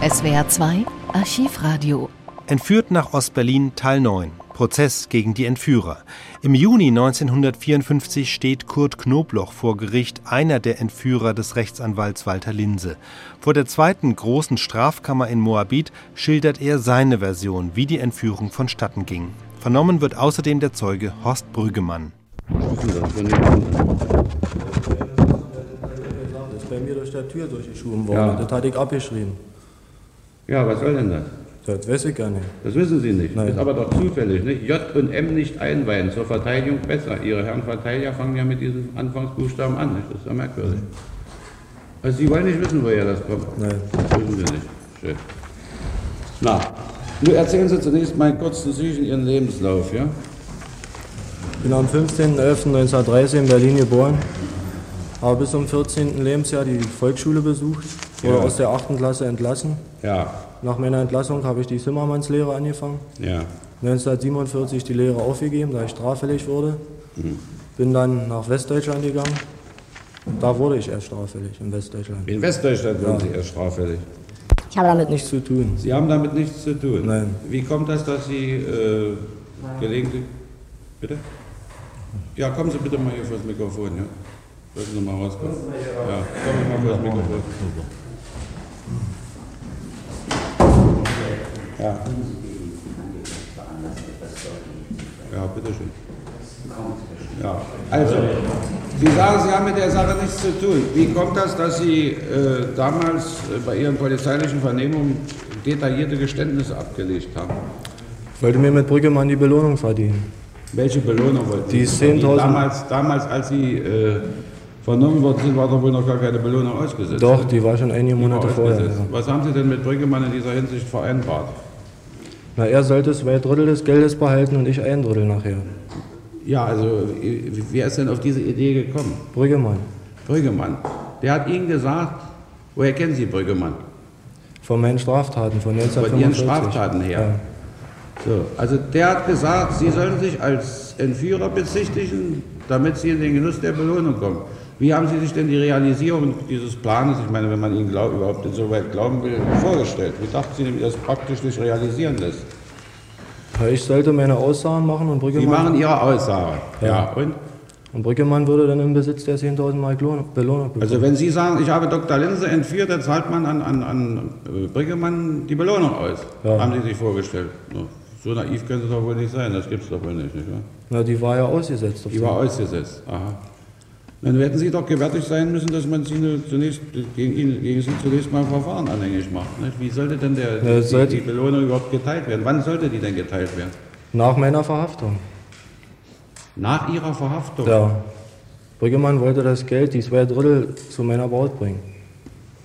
SWR 2 Archivradio. Entführt nach Ostberlin Teil 9. Prozess gegen die Entführer. Im Juni 1954 steht Kurt Knobloch vor Gericht, einer der Entführer des Rechtsanwalts Walter Linse. Vor der zweiten großen Strafkammer in Moabit schildert er seine Version, wie die Entführung vonstatten ging. Vernommen wird außerdem der Zeuge Horst Brüggemann. Das ist bei mir durch die Tür durchgeschoben worden. Ja. Das hatte ich abgeschrieben. Ja, was soll denn das? Das weiß ich gar nicht. Das wissen Sie nicht. Nein. Ist aber doch zufällig. Nicht? J und M nicht einweihen, zur Verteidigung besser. Ihre Herren Verteidiger fangen ja mit diesem Anfangsbuchstaben an. Nicht? Das ist ja merkwürdig. Also Sie wollen nicht wissen, woher das kommt? Nein. Das wissen Sie nicht. Schön. Na, nun erzählen Sie zunächst mal kurz zu sich in Ihren Lebenslauf, ja? Ich bin am 15.11.1930 in Berlin geboren. Habe bis zum 14. Lebensjahr die Volksschule besucht. Wurde Ja. aus der 8. Klasse entlassen. Ja, Nach meiner Entlassung habe ich die Zimmermannslehre angefangen. ja. 1947 die Lehre aufgegeben, da ich straffällig wurde. Bin dann nach Westdeutschland gegangen. Da wurde ich erst straffällig, in Westdeutschland. In Westdeutschland wurden Sie erst straffällig. Ich habe damit nichts zu tun. Sie haben damit nichts zu tun. Nein. Wie kommt das, dass Sie äh, gelegentlich. Bitte? Ja, kommen Sie bitte mal hier vor das Mikrofon, ja? Sollten Sie mal rauskommen. Ja, kommen Sie mal vor das Mikrofon. Ja. Ja, bitteschön. Ja, also, Sie sagen, Sie haben mit der Sache nichts zu tun. Wie kommt das, dass Sie äh, damals äh, bei Ihren polizeilichen Vernehmungen detaillierte Geständnisse abgelegt haben? Ich wollte mir mit Brüggemann die Belohnung verdienen. Welche Belohnung wollten Die Sie verdienen? 10.000 Damals, damals, als Sie äh, vernommen worden sind, war doch wohl noch gar keine Belohnung ausgesetzt. Doch, die war schon einige Die Monate vorher. Ja. Was haben Sie denn mit Brüggemann in dieser Hinsicht vereinbart? Na, er sollte zwei Drittel des Geldes behalten und ich ein Drittel nachher. Ja, also, wer ist denn auf diese Idee gekommen? Brüggemann. Brüggemann. Der hat Ihnen gesagt, woher kennen Sie Brüggemann? Von meinen Straftaten von Von 1945. Ihren Straftaten her. Ja. So, also der hat gesagt, Sie sollen sich als Entführer bezichtigen, damit Sie in den Genuss der Belohnung kommen. Wie haben Sie sich denn die Realisierung dieses Planes, ich meine, wenn man Ihnen glaub, überhaupt insoweit glauben will, vorgestellt? Wie dachten Sie denn, wie das praktisch sich realisieren lässt? Ich sollte meine Aussagen machen und Sie Brüggemann, machen Ihre Aussage. Ja. Ja. und? und Brüggemann würde dann im Besitz der 10.000 Mark Lohn- Belohnung bekommen. Also wenn Sie sagen, ich habe Dr. Linse entführt, dann zahlt man an, an, an äh, Brüggemann die Belohnung aus. Ja. Haben Sie sich vorgestellt? So naiv können Sie doch wohl nicht sein, das gibt es doch wohl nicht, nicht wahr? Na, die war ja ausgesetzt. Die war ausgesetzt. Aha. Dann hätten Sie doch gewärtig sein müssen, dass man Sie zunächst, gegen, ihn, gegen Sie zunächst mal ein Verfahren anhängig macht. Nicht? Wie sollte denn der, Ja, die, sollte- die Belohnung überhaupt geteilt werden? Wann sollte die denn geteilt werden? Nach meiner Verhaftung. Nach Ihrer Verhaftung? Ja. Brüggemann wollte das Geld, die zwei Drittel, zu meiner Braut bringen.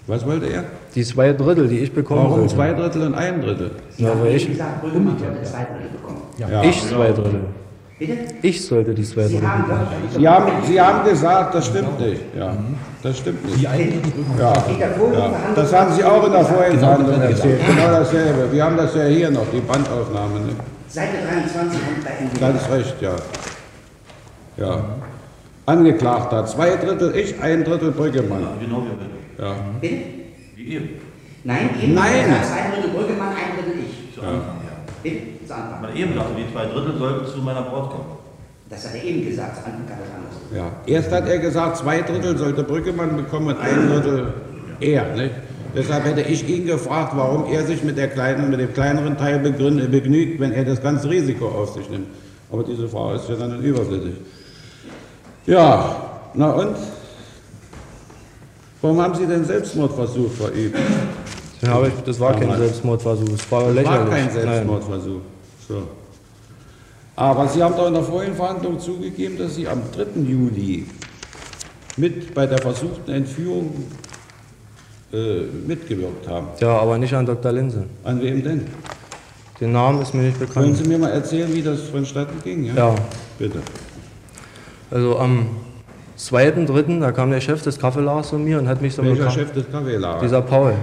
Was wollte er? Die zwei Drittel, die ich bekommen Warum sollte. zwei Drittel und ein Drittel? Na, weil ich, gesagt, Brüggemann sollte zwei Drittel bekommen. Ja. ich zwei Drittel. Bitte? Ich sollte die zwei Sie haben Sie haben, Sie haben gesagt, das stimmt nicht. Ja, das stimmt nicht. Ja, ja. Das haben Sie auch in der vorigen Verhandlung erzählt. Genau dasselbe. Wir haben das ja hier noch, die Bandaufnahme. Ne? Seite 23 und bei NGO. Ganz recht, ja. Ja. Angeklagter, zwei Drittel ich, ein Drittel Brüggemann. Genau wie wir. Ja. Bitte? Wie eben. Nein, eben Nein. zwei Drittel Brüggemann, ein Drittel ich. Anfang, ja. Bitte? Zu Anfang. Man eben sagte, die zwei Drittel sollten zu meiner Braut kommen. Das hat er eben gesagt, zu Anfang kam das anders. Ja. Erst hat er gesagt, zwei Drittel sollte Brüggemann bekommen und ein Drittel er. Nicht? Deshalb hätte ich ihn gefragt, warum er sich mit, der kleinen, mit dem kleineren Teil begnügt, wenn er das ganze Risiko auf sich nimmt. Aber diese Frage ist ja dann überflüssig. Ja, na und? Warum haben Sie den Selbstmordversuch verübt? Habe ich, das war kein Damals. Selbstmordversuch, es war Das lächerlich. war kein. Selbstmordversuch. So. Aber Sie haben doch in der vorigen Verhandlung zugegeben, dass Sie am 3. Juli mit bei der versuchten Entführung äh, mitgewirkt haben. Ja, aber nicht an Dr. Linse. An wem denn? Den Namen ist mir nicht Können bekannt. Sie mir mal erzählen, wie das vonstatten ging? Ja. Ja, Bitte. also am 2.3., da kam der Chef des Kaffeelagers zu mir und hat mich so Welcher bekannt- Chef des Kaffeelagers? Dieser Paul,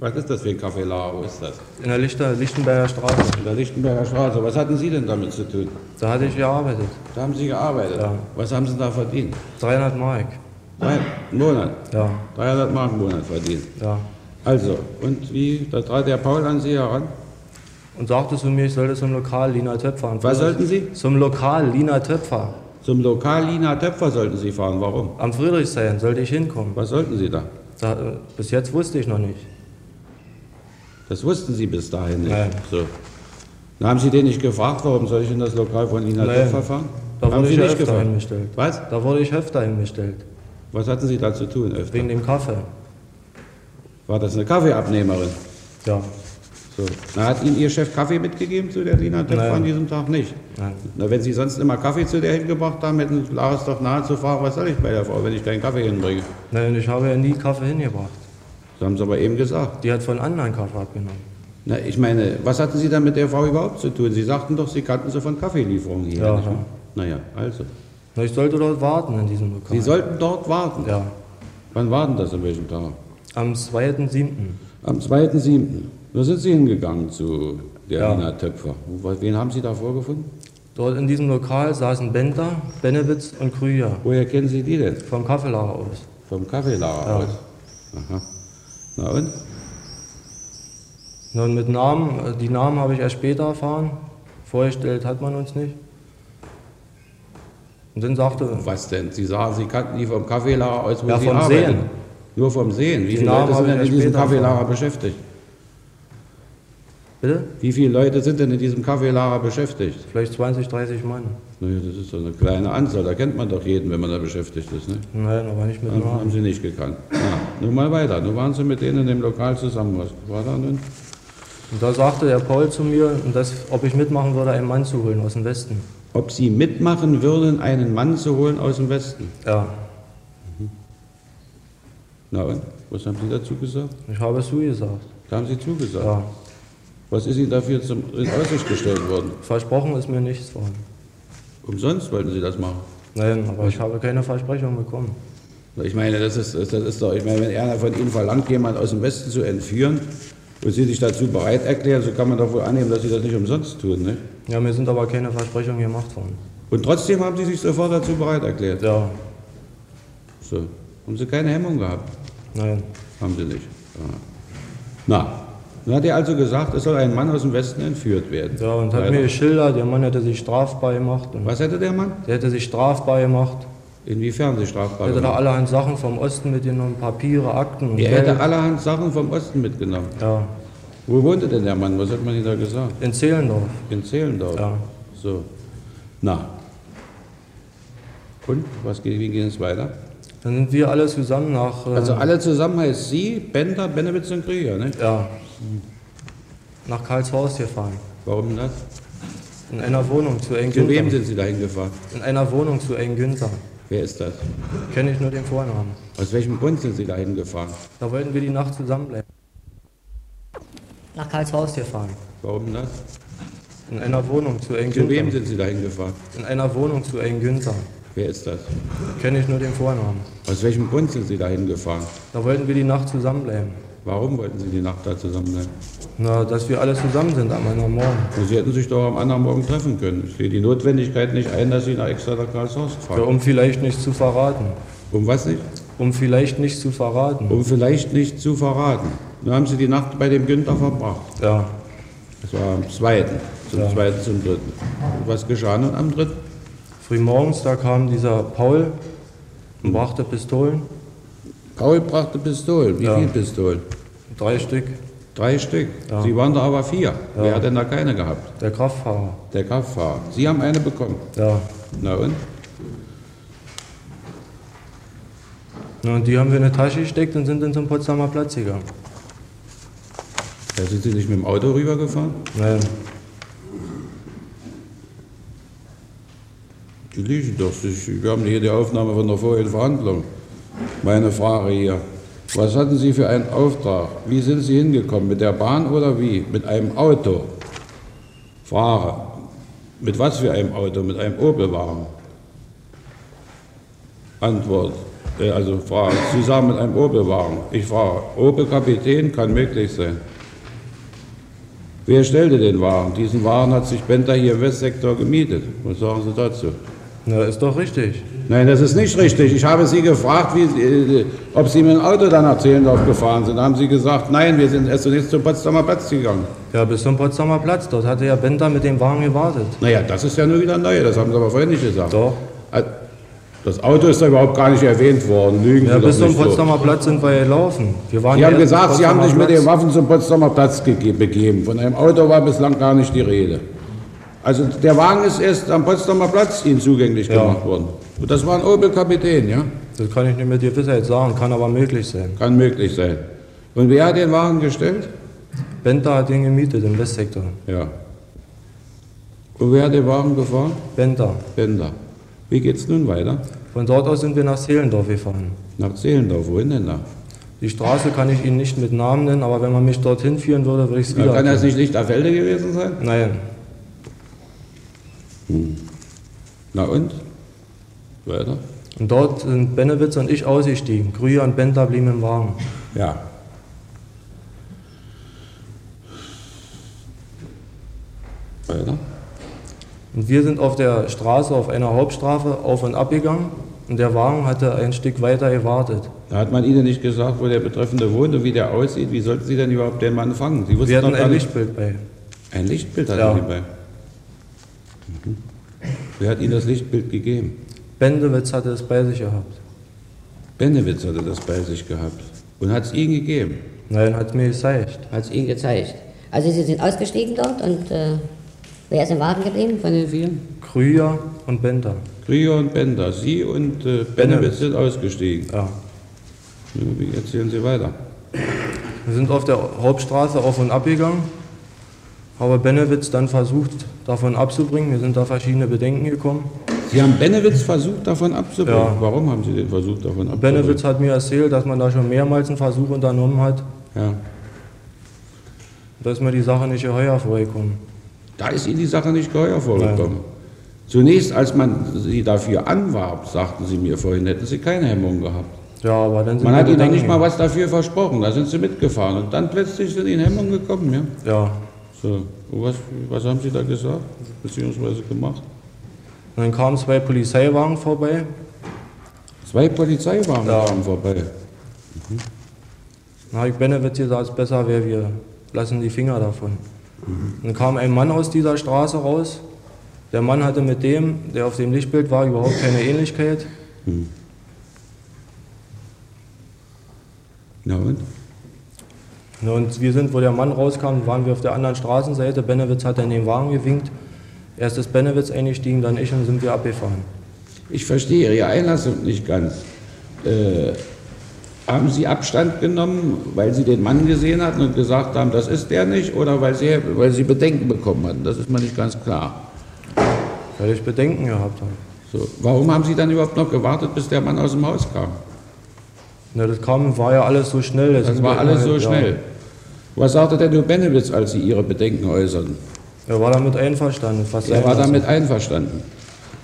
Was ist das für ein Kaffeelager? Wo ist das? in der Lichter, Lichtenberger Straße. In der Lichtenberger Straße. Was hatten Sie denn damit zu tun? Da hatte ich gearbeitet. Da haben Sie gearbeitet. Ja. Was haben Sie da verdient? 300 Mark. Einen Monat. Ja, 300 Mark im Monat verdienen. ja. Also, und wie, da trat der Paul an Sie heran? Und sagte zu mir, ich sollte zum Lokal Lina Töpfer. am Was sollten Sie? Zum Lokal Lina Töpfer. Zum Lokal Lina Töpfer sollten Sie fahren. Warum? Am Friedrichshain sollte ich hinkommen. Was sollten Sie da? Da, äh, bis jetzt wusste ich noch nicht. Das wussten Sie bis dahin nicht. Nein. So. Dann haben Sie den nicht gefragt, warum soll ich in das Lokal von Nein. Töpfer fahren? Da haben wurde Sie ich nicht öfter gefragt? hingestellt. Was? Da wurde ich öfter hingestellt. Was hatten Sie da zu tun öfter? Wegen dem Kaffee. War das eine Kaffeeabnehmerin? Ja. So. Na, hat Ihnen Ihr Chef Kaffee mitgegeben zu der Lina Töpfer an diesem Tag nicht? Nein. Na, wenn Sie sonst immer Kaffee zu der hingebracht haben, hätten lag es doch nahe zu fragen, was soll ich bei der Frau, wenn ich keinen Kaffee hinbringe? Nein, ich habe ja nie Kaffee hingebracht. Das haben Sie aber eben gesagt. Die hat von anderen Kaffee abgenommen. Na, ich meine, was hatten Sie dann mit der Frau überhaupt zu tun? Sie sagten doch, Sie kannten sie von Kaffeelieferungen hier. Ja, ja. Naja, also. Na, ich sollte dort warten in diesem Lokal. Sie sollten dort warten. Ja. Wann war denn das, an welchem Tag? Am 2.7. Am 2.7. Da sind Sie hingegangen zu der Ja. Lina Töpfer. Wen haben Sie da vorgefunden? Dort in diesem Lokal saßen Bender, Benewitz und Krüger. Woher kennen Sie die denn? Vom Kaffeelager aus. Vom Kaffeelager Ja. aus. Aha. Na und? Na, und mit Namen, äh, die Namen habe ich erst später erfahren. Vorgestellt hat man uns nicht. Und dann sagte, Was denn? Sie sagen, Sie kannten die vom Kaffeelager aus, wo Ja, Sie vom arbeiten. Sehen. Nur vom Sehen. Wie Die viele Namen Leute sind denn in diesem Kaffeelager beschäftigt? Bitte? Wie viele Leute sind denn in diesem Kaffeelager beschäftigt? Vielleicht 20, 30 Mann. Naja, das ist doch eine kleine Anzahl. Da kennt man doch jeden, wenn man da beschäftigt ist. Ne? Nein, aber nicht mit Haben, haben Namen. Sie nicht gekannt. Ja, nun mal weiter. Nun waren Sie mit denen in dem Lokal zusammen. Was war da nun? Und da sagte der Paul zu mir, dass, ob ich mitmachen würde, einen Mann zu holen aus dem Westen. Ob Sie mitmachen würden, einen Mann zu holen aus dem Westen. Ja, Na und? Was haben Sie dazu gesagt? ich habe es zugesagt. Da haben Sie zugesagt. Ja, Was ist Ihnen dafür zum, in Aussicht gestellt worden? versprochen ist mir nichts von. Umsonst wollten Sie das machen. Nein, aber ich habe keine Versprechung bekommen. Ich meine, das ist, das ist doch, ich meine, wenn einer von Ihnen verlangt, jemanden aus dem Westen zu entführen und Sie sich dazu bereit erklären, so kann man doch wohl annehmen, dass Sie das nicht umsonst tun. Ne? Ja, mir sind aber keine Versprechungen gemacht worden. Und trotzdem haben Sie sich sofort dazu bereit erklärt. Ja, So. Haben Sie keine Hemmung gehabt? nein. Haben Sie nicht. Ja. Na, dann hat er also gesagt, es soll ein Mann aus dem Westen entführt werden. Ja, und hat Weiter. mir geschildert, der Mann hätte sich strafbar gemacht. Was hätte der Mann? der hätte sich strafbar gemacht. Inwiefern sich strafbar Er hätte da gemacht? allerhand Sachen vom Osten mitgenommen, Papiere, Akten und Er Geld. hätte allerhand Sachen vom Osten mitgenommen. ja, Wo wohnte denn der Mann? Was hat man Ihnen da gesagt? in Zehlendorf. In Zehlendorf. Ja. So. Na. Und? Was, geht- wie geht es weiter? Dann sind wir alle zusammen nach. äh, Also alle zusammen heißt Sie, Bender, Benewitz und Krieger, ne? Ja. Nach Karlshorst gefahren. Warum das? In einer Wohnung zu Zu wem sind Sie da hingefahren? In einer Wohnung zu Engünther. Wer ist das? Kenne ich nur den Vornamen. Aus welchem Grund sind Sie da hingefahren? Da wollten wir die Nacht zusammenbleiben. Nach Karlshorst gefahren. Warum das? In einer Wohnung zu Zu wem sind Sie da hingefahren? In einer Wohnung zu Engünther. Wer ist das? Kenne ich nur den Vornamen. Aus welchem Grund sind Sie da hingefahren? Da wollten wir die Nacht zusammenbleiben. Warum wollten Sie die Nacht da zusammen sein? Na, dass wir alle zusammen sind am anderen Morgen. Sie hätten sich doch am anderen Morgen treffen können. Ich sehe die Notwendigkeit nicht ein, dass Sie nach extra nach Karlshorst Ja, fahren. um vielleicht nichts zu verraten. Um was nicht? Um vielleicht nichts zu verraten. Um vielleicht nicht zu verraten. Nun haben Sie die Nacht bei dem Günther verbracht. Ja. Das war am zweiten, zum Ja. zweiten, zum dritten. Und was geschah nun am dritten? Frühmorgens, da kam dieser Paul und brachte Pistolen. Paul brachte Pistolen. Wie Ja. viele Pistolen? Drei Stück. Drei Stück. Ja. Sie waren da aber vier. Ja. Wer hat denn da keine gehabt? Der Kraftfahrer. Der Kraftfahrer. Sie haben eine bekommen. Ja. Na und? Na, Und die haben wir in eine Tasche gesteckt und sind dann zum Potsdamer Platz gegangen. Da sind Sie nicht mit dem Auto rübergefahren? Nein. Die liegen doch. Wir haben hier die Aufnahme von der vorigen Verhandlung. Meine Frage hier. Was hatten Sie für einen Auftrag? Wie sind Sie hingekommen? Mit der Bahn oder wie? Mit einem Auto? Frage. Mit was für einem Auto? Mit einem Opelwagen? Antwort. Äh, Also Frage. Sie sagen mit einem Opelwagen. Ich frage. Opel-Kapitän kann möglich sein. Wer stellte den Wagen? Diesen Wagen hat sich Bender hier im Westsektor gemietet. Was sagen Sie dazu? Na, ist doch richtig. Nein, das ist nicht richtig. Ich habe Sie gefragt, wie, äh, ob Sie mit dem Auto dann nach Zehlendorf gefahren sind. Da haben Sie gesagt, nein, wir sind erst zunächst zum Potsdamer Platz gegangen. Ja, bis zum Potsdamer Platz. Dort hatte ja Bender mit dem Wagen gewartet. Naja, das ist ja nur wieder neu. Das haben Sie aber vorhin nicht gesagt. Doch. Äh, Das Auto ist da überhaupt gar nicht erwähnt worden. Lügen Ja, Sie doch bis zum nicht so. Potsdamer Platz sind wir gelaufen. Wir waren Sie ja haben gesagt, Sie haben sich Potsdamer mit den. Waffen zum Potsdamer Platz begeben. Von einem Auto war bislang gar nicht die Rede. Also der Wagen ist erst am Potsdamer Platz Ihnen zugänglich Ja. gemacht worden. Und das war ein Opel Kapitän, ja? Das kann ich nicht mit Gewissheit sagen, kann aber möglich sein. Kann möglich sein. Und wer hat den Wagen gestellt? Bender hat den gemietet im Westsektor. Ja. Und wer hat den Wagen gefahren? Bender. Bender. Wie geht's nun weiter? Von dort aus sind wir nach Zehlendorf gefahren. Nach Zehlendorf. Wohin denn da? Die Straße kann ich Ihnen nicht mit Namen nennen, aber wenn man mich dorthin führen würde, würde ich es wieder. kann das nicht Lichterfelde gewesen sein? Nein. Na und? Weiter? Und dort sind Benewitz und ich ausgestiegen. Krüger und Bender blieben im Wagen. Ja. Weiter? Und wir sind auf der Straße, auf einer Hauptstraße auf und ab gegangen. Und der Wagen hatte ein Stück weiter gewartet. Da hat man Ihnen nicht gesagt, wo der Betreffende wohnt und wie der aussieht. Wie sollten Sie denn überhaupt den Mann fangen? Sie wussten Wir hatten ein. Lichtbild bei. Ein Lichtbild hatten Ja. Sie bei. Mhm. Wer hat Ihnen das Lichtbild gegeben? Bendewitz hatte es bei sich gehabt. Benewitz hatte das bei sich gehabt und hat es Ihnen gegeben. Nein, hat mir gezeigt. Hat es Ihnen gezeigt. Also Sie sind ausgestiegen dort und äh, wer ist im Wagen geblieben von den vier? Krüger und Bender. Krieger und Bender, Sie und äh, Benewitz Benewitz. sind ausgestiegen. Ja. Wie erzählen Sie weiter? Wir sind auf der Hauptstraße auf und ab gegangen. Habe Benewitz dann versucht, davon abzubringen. Mir sind da verschiedene Bedenken gekommen. Sie haben Benewitz versucht, davon abzubringen. Ja. Warum haben Sie den versucht, davon abzubringen? Benewitz hat mir erzählt, dass man da schon mehrmals einen Versuch unternommen hat. Ja. Da ist mir die Sache nicht geheuer vorgekommen. Da ist Ihnen die Sache nicht geheuer vorgekommen. Zunächst, als man Sie dafür anwarb, sagten Sie mir vorhin, hätten Sie keine Hemmung gehabt. Ja, aber dann sind Man hat Ihnen Bedenken- nicht mal was dafür versprochen, da sind Sie mitgefahren. Und dann plötzlich sind Ihnen Hemmungen gekommen, ja? Ja. So, was, was haben Sie da gesagt, beziehungsweise gemacht? Und dann kamen zwei Polizeiwagen vorbei. Zwei Polizeiwagen Ja. kamen vorbei. Dann habe ich Benewitz gesagt, es ist besser wäre, wir lassen die Finger davon. Dann kam ein Mann aus dieser Straße raus. Der Mann hatte mit dem, der auf dem Lichtbild war, überhaupt keine Ähnlichkeit. Na und? Und wir sind, wo der Mann rauskam, waren wir auf der anderen Straßenseite. Benewitz hat in den Wagen gewinkt. Erst ist Benewitz eingestiegen, dann ich und sind wir abgefahren. Ich verstehe Ihre Einlassung nicht ganz. Äh, haben Sie Abstand genommen, weil Sie den Mann gesehen hatten und gesagt haben, das ist der nicht, oder weil Sie, weil Sie Bedenken bekommen hatten? Das ist mir nicht ganz klar. Weil ich Bedenken gehabt habe. So, warum haben Sie dann überhaupt noch gewartet, bis der Mann aus dem Haus kam? Na, das kam, war ja alles so schnell. Das sind war alles so innerhalb- ja. schnell. Was sagte denn nur Benewitz, als Sie Ihre Bedenken äußerten? Er war damit einverstanden. Was Er war damit einverstanden.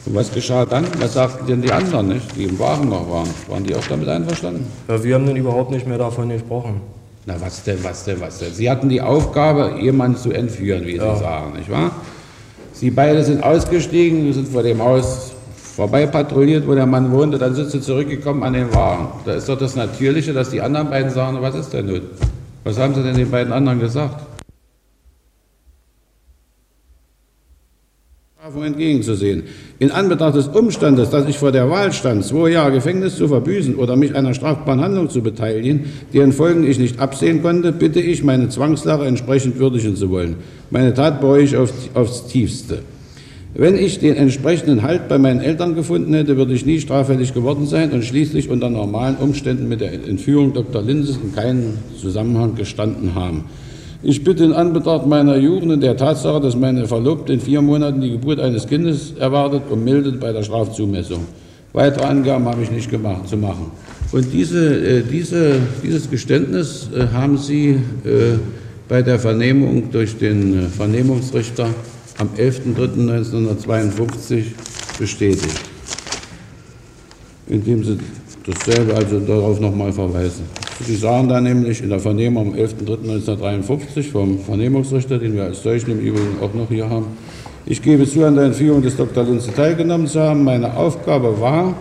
Und was geschah dann? Was sagten denn die anderen, nicht, die im Wagen noch waren? Waren die auch damit einverstanden? Ja, wir haben dann überhaupt nicht mehr davon gesprochen. Na, was denn, was denn, was denn? Sie hatten die Aufgabe, jemanden zu entführen, wie Ja. Sie sagen, nicht wahr? Sie beide sind ausgestiegen, sind vor dem Haus vorbei patrouilliert, wo der Mann wohnte, dann sind sie zurückgekommen an den Wagen. Da ist doch das Natürliche, dass die anderen beiden sagen, was ist denn nun? Was haben sie denn den beiden anderen gesagt? Strafung entgegenzusehen. In Anbetracht des Umstandes, dass ich vor der Wahl stand, zwei Jahre Gefängnis zu verbüßen oder mich einer strafbaren Handlung zu beteiligen, deren Folgen ich nicht absehen konnte, bitte ich, meine Zwangslage entsprechend würdigen zu wollen. Meine Tat bereue ich auf, aufs Tiefste. Wenn ich den entsprechenden Halt bei meinen Eltern gefunden hätte, würde ich nie straffällig geworden sein und schließlich unter normalen Umständen mit der Entführung Dr. Linses in keinen Zusammenhang gestanden haben. Ich bitte in Anbetracht meiner Jugend und der Tatsache, dass meine Verlobte in vier Monaten die Geburt eines Kindes erwartet, um Milde bei der Strafzumessung. Weitere Angaben habe ich nicht gemacht, zu machen. Und diese, äh, diese, dieses Geständnis äh, haben Sie äh, bei der Vernehmung durch den Vernehmungsrichter am 11.03.1952 bestätigt, indem Sie dasselbe also darauf nochmal verweisen. Sie sagen da nämlich in der Vernehmung am 11.03.1953 vom Vernehmungsrichter, den wir als solchen im Übrigen auch noch hier haben, ich gebe zu, an der Entführung des Dr. Linze teilgenommen zu haben. Meine Aufgabe war,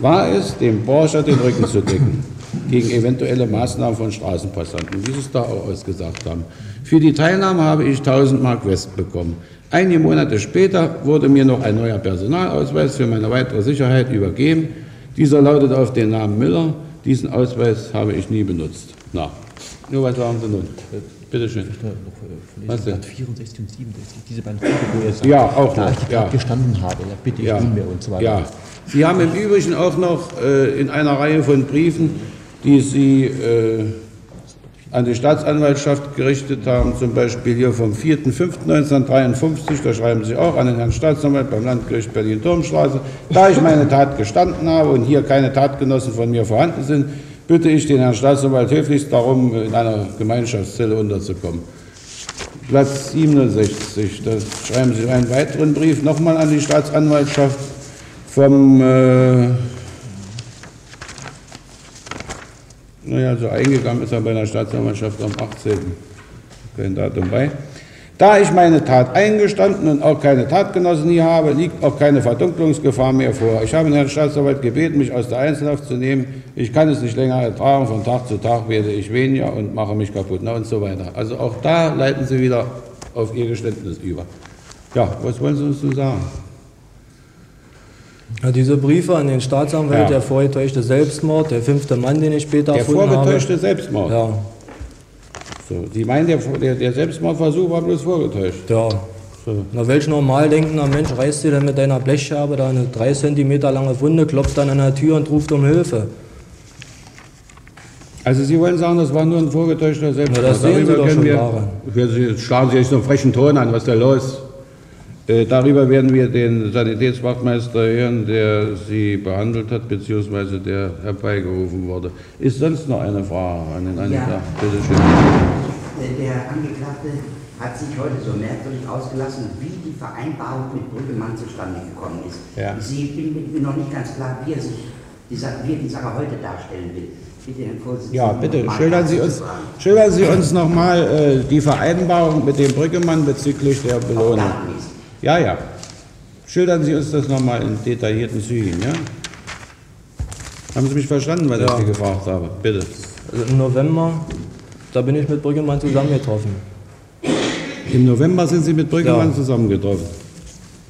war es, dem Porsche den Rücken zu decken gegen eventuelle Maßnahmen von Straßenpassanten, wie Sie es da auch ausgesagt haben. Für die Teilnahme habe ich 1000 Mark West bekommen. Einige Monate später wurde mir noch ein neuer Personalausweis für meine weitere Sicherheit übergeben. Dieser lautet auf den Namen Müller. Diesen Ausweis habe ich nie benutzt. Na, nur was sagen Sie nun? Bitte schön. Was denn? Blatt 64 und 67, diese beiden Punkte, wo er sagt, Ja, auch da noch, ich die ja. Gestanden habe, ja, bitte ich Ja, nunmehr und so weiter. ja. Sie haben im Übrigen auch noch äh, in einer Reihe von Briefen, die Sie äh, an die Staatsanwaltschaft gerichtet haben, zum Beispiel hier vom 4.5.1953, da schreiben Sie auch an den Herrn Staatsanwalt beim Landgericht Berlin-Turmstraße, da ich meine Tat gestanden habe und hier keine Tatgenossen von mir vorhanden sind, bitte ich den Herrn Staatsanwalt höflichst darum, in einer Gemeinschaftszelle unterzukommen. Platz 67, da schreiben Sie einen weiteren Brief nochmal an die Staatsanwaltschaft vom, äh, naja, so eingegangen ist er bei der Staatsanwaltschaft am 18. Kein Datum bei. Da ich meine Tat eingestanden und auch keine Tatgenossen hier habe, liegt auch keine Verdunklungsgefahr mehr vor. Ich habe den Herrn Staatsanwalt gebeten, mich aus der Einzelhaft zu nehmen. Ich kann es nicht länger ertragen. Von Tag zu Tag werde ich weniger und mache mich kaputt. Na und so weiter. Also auch da leiten Sie wieder auf Ihr Geständnis über. Ja, was wollen Sie uns nun sagen? Diese Briefe an den Staatsanwalt, Ja. der vorgetäuschte Selbstmord, der fünfte Mann, den ich später Der erfunden habe. vorgetäuschte Selbstmord. Ja, So, Sie meinen, der, der, der Selbstmordversuch war bloß vorgetäuscht? ja. So. Na, welch normal denkender Mensch reißt dir denn mit deiner Blechscherbe da eine drei Zentimeter lange Wunde, klopft dann an der Tür und ruft um Hilfe? Also Sie wollen sagen, das war nur ein vorgetäuschter Selbstmord? Na, das sehen Sie Darüber doch können schon wir, wir Sie- schlagen Sie sich so einen frechen Ton an, was ist da los? Äh, darüber werden wir den Sanitätswachtmeister hören, der Sie behandelt hat, beziehungsweise der herbeigerufen wurde. Ist sonst noch eine Frage an den Angeklagten? Bitte schön. Der Angeklagte hat sich heute so merkwürdig ausgelassen, wie die Vereinbarung mit Brüggemann zustande gekommen ist. Ja. Sie bin mir noch nicht ganz klar, wie er sich die Sache, wie er die Sache heute darstellen will. Ja, bitte, schildern Sie uns, schildern Sie uns nochmal äh, die Vereinbarung mit dem Brüggemann bezüglich der Belohnung. Ja, ja. Schildern Sie uns das nochmal in detaillierten Zügen, ja? Haben Sie mich verstanden, was ich Ja. Sie gefragt habe? Bitte. Also Im November, da bin ich mit Brüggemann zusammengetroffen. Im November sind Sie mit Brüggemann Ja. zusammengetroffen.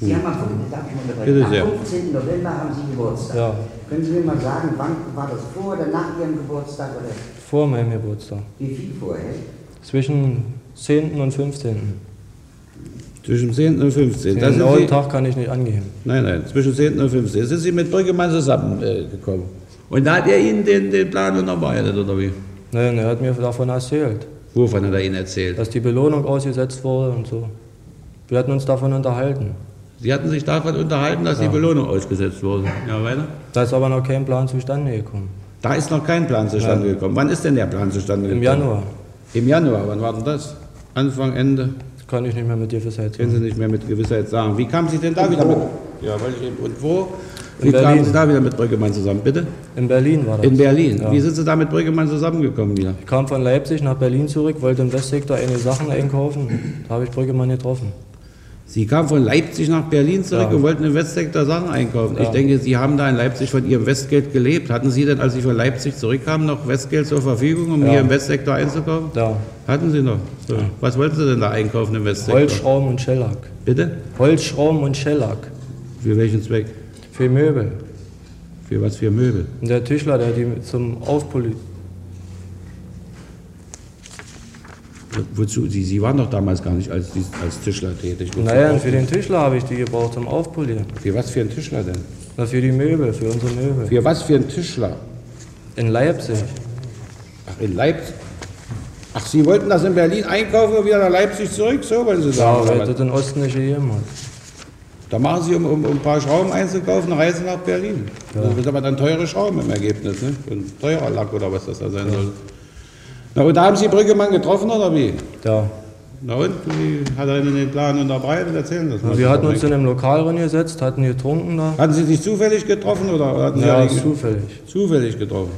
Sie haben am 15. darf ich unterbrechen? Bitte Am sehr. 15. November haben Sie Geburtstag. Ja. Können Sie mir mal sagen, wann war das vor oder nach Ihrem Geburtstag oder Vor meinem Geburtstag. wie viel vorher? Zwischen 10. und 15. Zwischen 10. und 15. Den genauen Tag kann ich nicht angeben. nein, nein, zwischen 10. und 15. Sind Sie mit Brüggemann zusammengekommen? Äh, und da hat er Ihnen den, den Plan unterbreitet, oder wie? Nein, er hat mir davon erzählt, Wovon hat er Ihnen erzählt? dass die Belohnung ausgesetzt wurde und so. Wir hatten uns davon unterhalten. Sie hatten sich davon unterhalten, dass die Belohnung ausgesetzt wurde. Ja, weiter? Da ist aber noch kein Plan zustande gekommen. Da ist noch kein Plan zustande gekommen. Wann ist denn der Plan zustande Im gekommen? Januar. Im Januar, wann war denn das? Anfang, Ende? Kann ich nicht mehr mit Gewissheit Können Sie sagen. nicht mehr mit Gewissheit sagen. Wie kamen Sie denn da wieder mit? Ja, weil ich eben, und wo? Wie In kamen Berlin. Sie da wieder mit Brüggemann zusammen, bitte? In Berlin war das. In Berlin. Ja. Wie sind Sie da mit Brüggemann zusammengekommen wieder? Ich kam von Leipzig nach Berlin zurück, wollte im Westsektor einige Sachen einkaufen. Da habe ich Brüggemann getroffen. Sie kamen von Leipzig nach Berlin zurück Ja. und wollten im Westsektor Sachen einkaufen. Ich Ja. denke, Sie haben da in Leipzig von Ihrem Westgeld gelebt. Hatten Sie denn, als Sie von Leipzig zurückkamen, noch Westgeld zur Verfügung, um Ja. hier im Westsektor einzukaufen? Da. Hatten Sie noch? So. Was wollten Sie denn da einkaufen im Westsektor? Holzschrauben und Schellack. Bitte? Holzschrauben und Schellack. Für welchen Zweck? Für Möbel. Für was für Möbel? Und der Tischler, der die zum Aufpoli... Wozu? Sie, Sie waren doch damals gar nicht als, als Tischler tätig. Wozu Naja, und für den Tischler habe ich die gebraucht zum Aufpolieren. Für was für ein Tischler denn? Na, für die Möbel, für unsere Möbel. Für was für ein Tischler? In Leipzig. Ach, in Leipzig. Ach, Sie wollten das in Berlin einkaufen und wieder nach Leipzig zurück? So wollen Sie Ja, sagen? weil oder was? das den Osten nicht gegeben hat. da machen Sie, um, um, um ein paar Schrauben einzukaufen, eine Reise nach Berlin. Das sind aber dann teure Schrauben im Ergebnis. Ne? Ein teurer Lack oder was das da sein soll. Na, und da haben Sie Brüggemann getroffen oder wie? Ja. Na und? Wie hat er Ihnen den Plan unterbreitet? Erzählen Sie das mal. Wir hatten uns in einem Lokal drin gesetzt, hatten getrunken da. Hatten Sie sich zufällig getroffen oder hatten Sie Ja, zufällig. zufällig getroffen?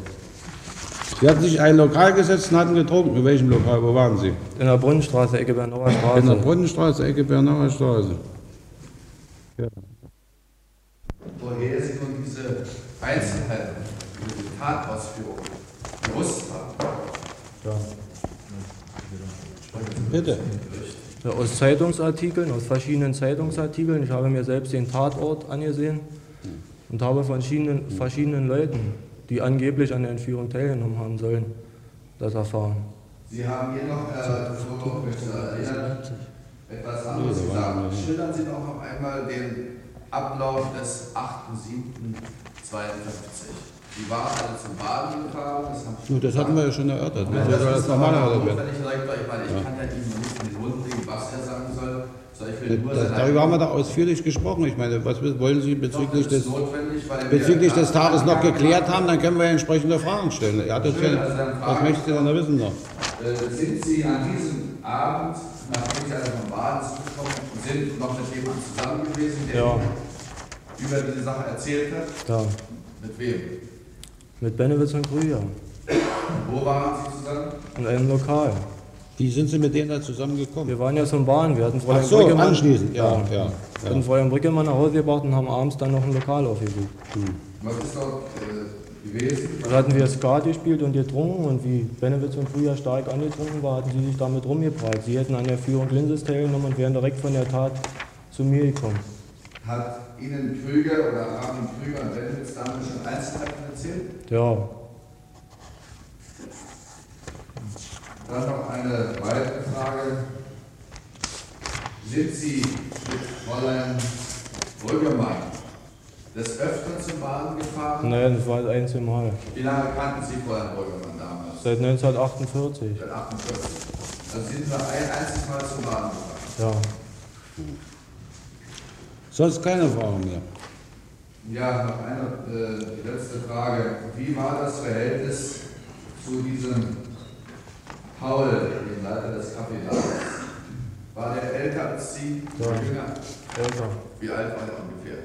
Sie hatten sich in ein Lokal gesetzt und hatten getrunken. In welchem Lokal? Wo waren Sie? In der Brunnenstraße, Ecke Bernauer In der Straße. Brunnenstraße, Ecke Bernauer Straße. Woher sind nun diese Einzelheiten über die Tatausführung gewusst haben. Ja. Bitte. Ja, aus Zeitungsartikeln, aus verschiedenen Zeitungsartikeln. Ich habe mir selbst den Tatort angesehen und habe von verschiedenen, verschiedenen Leuten, die angeblich an der Entführung teilgenommen haben sollen, das erfahren. Sie haben hier noch, Herr Knoblauch, möchte erinnern, etwas anderes gesagt. Schildern Sie doch noch einmal den Ablauf des 8.7.52. Sie waren alle zum Baden gefahren, das Gut, das hatten wir ja schon erörtert. Nein, Wie soll das ist normal aber erörtert werden? Ich meine, ich kann ja Ihnen nicht in den Mund legen, was er sagen soll. ich Das, darüber haben wir da ausführlich gesprochen. Ich meine, was wollen Sie bezüglich Das des, weil bezüglich des ja Tages noch geklärt haben? Dann können wir ja entsprechende Fragen stellen. Ja, das Schön, ja, also dann was Fragen- möchtest du denn da wissen noch? Äh, sind Sie an diesem Abend, nachdem Sie also vom Baden zurückkommen, sind noch mit jemandem zusammen gewesen, der Ja. Über diese Sache erzählt hat? Ja, Mit wem? Mit Benewitz und Krüger Wo waren Sie zusammen? in einem Lokal. Wie sind Sie mit denen da zusammengekommen? Wir waren ja zum Bahn, wir hatten Fräulein Ach so, Brickemann. anschließend, ja, ja. Wir ja. hatten Fräulein Brickemann nach Hause gebracht und haben abends dann noch ein Lokal aufgesucht. Was ist dort äh, gewesen? Da hatten wir Skat gespielt und getrunken und wie Benewitz und Früher stark angetrunken war, hatten sie sich damit rumgeprallt. Sie hätten an der Führung Linses teilgenommen und wären direkt von der Tat zu mir gekommen. Hat Ihnen Krüger oder Armin Krüger und Benewitz damals schon Einzelheiten erzählt? Ja, Dann noch eine weitere Frage. Sind Sie mit Fräulein Brüggemann des Öfteren zum Baden gefahren? nein, das war das einzige Mal. Wie lange kannten Sie Fräulein Brüggemann damals? Seit 1948. Seit 48. Also sind Sie nur ein einziges Mal zum Baden gefahren. Ja. Sonst keine Fragen mehr. Ja, noch eine äh, letzte Frage. Wie war das Verhältnis zu diesem Paul, dem Leiter des Kaffeeladens? War der älter als Sie? Ja. Jünger? Älter. Wie alt war er ungefähr?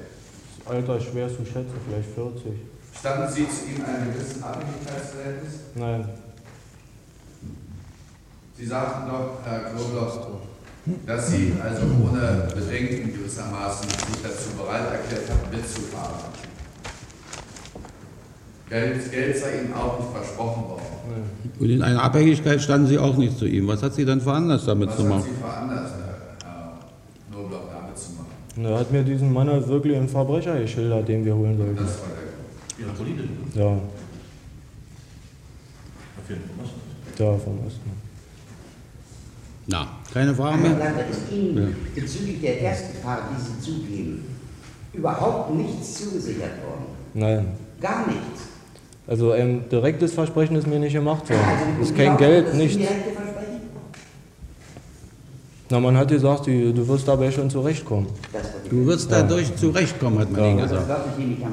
Das Alter ist schwer zu schätzen, vielleicht 40. Standen Sie zu ihm in einem gewissen Abhängigkeitsverhältnis? Nein, Sie sagten doch, Herr Knobloch, dass Sie also ohne Bedenken gewissermaßen sich dazu bereit erklärt haben, mitzufahren. Geld, Geld sei Ihnen auch nicht versprochen worden. Und in einer Abhängigkeit standen Sie auch nicht zu ihm. Was hat Sie dann veranlasst, damit Was zu hat machen? Sie veranlasst, Herr äh, Knobloch, damit zu machen? Er hat mir diesen Mann halt wirklich einen Verbrecher geschildert, den wir holen sollten. Das war der Ihre Politiker. Ja, Auf jeden Fall. ja, vom Osten. Na, keine mehr? da ist Ihnen bezüglich der ersten Fahrt, die Sie zugeben, überhaupt nichts zugesichert worden. Nein. Gar nichts. Also ein direktes Versprechen ist mir nicht gemacht worden. Also, Das ist kein Geld, nichts. Na, man hat gesagt, du, du wirst dabei schon zurechtkommen. Du wirst dadurch zurechtkommen, hat man Ja. Ihnen Das gesagt.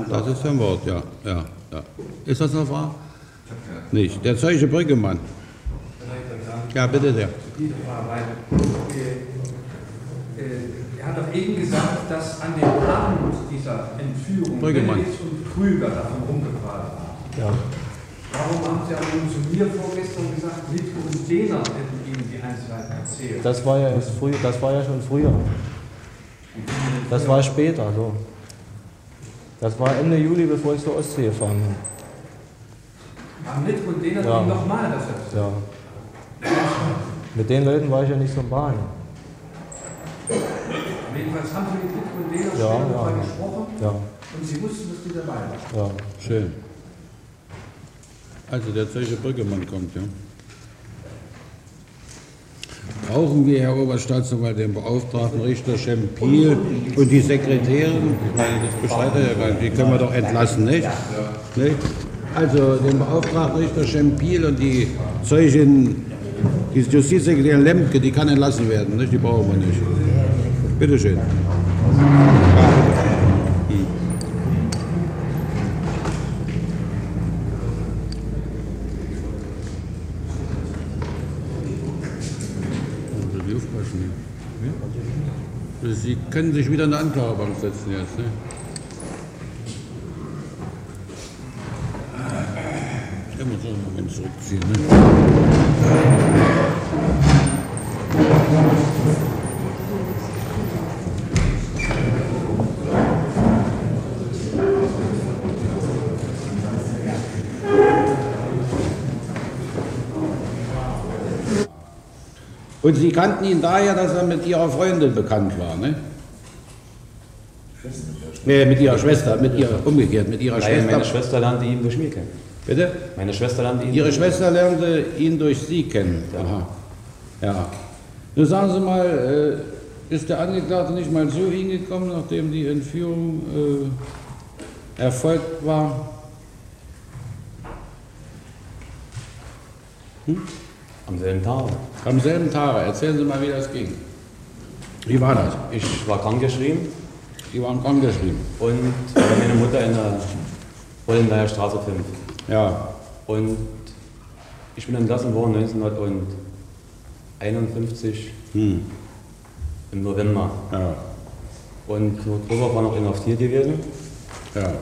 Das ist ein Wort, ja. ja, ja. Ist das eine Frage? Nicht. Der Zeuge Brüggemann. Ja, bitte sehr. Er hat doch eben gesagt, dass an dem Abend dieser Entführung. Benedikt und Krüger davon rumgefahren waren. Ja. Warum haben Sie aber nun zu mir vorgestern gesagt, Littke und Dehner hätten Ihnen die Einzelheiten erzählt? Das war ja erst früh, das war ja schon früher. Das war später, so. Das war Ende Juli, bevor ich zur Ostsee gefahren bin. Haben Littke und Dehner Ja. Ihnen nochmal das erzählt? Ja. Mit den Leuten war ich ja nicht zum Bahn. Jedenfalls haben Sie mit Dehner Ja, ja. mal gesprochen Ja, und Sie wussten, dass die dabei waren. ja. Schön. Also der Zeuge Brüggemann kommt, ja. Brauchen wir, Herr Oberstaatsanwalt, den beauftragten Richter Schempil und die Sekretärin? Ich meine, das beschreibt er ja gar nicht. Die können wir doch entlassen, nicht? nicht? Also den beauftragten Richter Schempil und die Zeugin, die Justizsekretärin Lemke, die kann entlassen werden, nicht? Die brauchen wir nicht. Bitte schön. Sie können sich wieder in der Anklagebank setzen jetzt. Ne? Ich muss auch einen zurückziehen. Ne? Und sie kannten ihn daher, dass er mit ihrer Freundin bekannt war, ne? Schwester. Nee, mit ihrer Schwester, mit ihrer, umgekehrt, mit ihrer Nein, Schwester. meine Schwester lernte ihn durch mich kennen. Bitte? Meine Schwester lernte ihn Ihre Schwester lernte ihn durch Sie kennen. Aha. Ja. Nun sagen Sie mal, äh, ist der Angeklagte nicht mal zu Ihnen gekommen, nachdem die Entführung äh, erfolgt war? am selben Tag. Am selben Tag. Erzählen Sie mal, wie das ging. Wie war das? Ich war krankgeschrieben Sie waren krankgeschrieben. und meine Mutter in der Hollenleier Straße 5. Ja. Und ich bin entlassen worden 1951 Hm. im November. Ja. Und Knut Gruber war noch inhaftiert gewesen. Ja.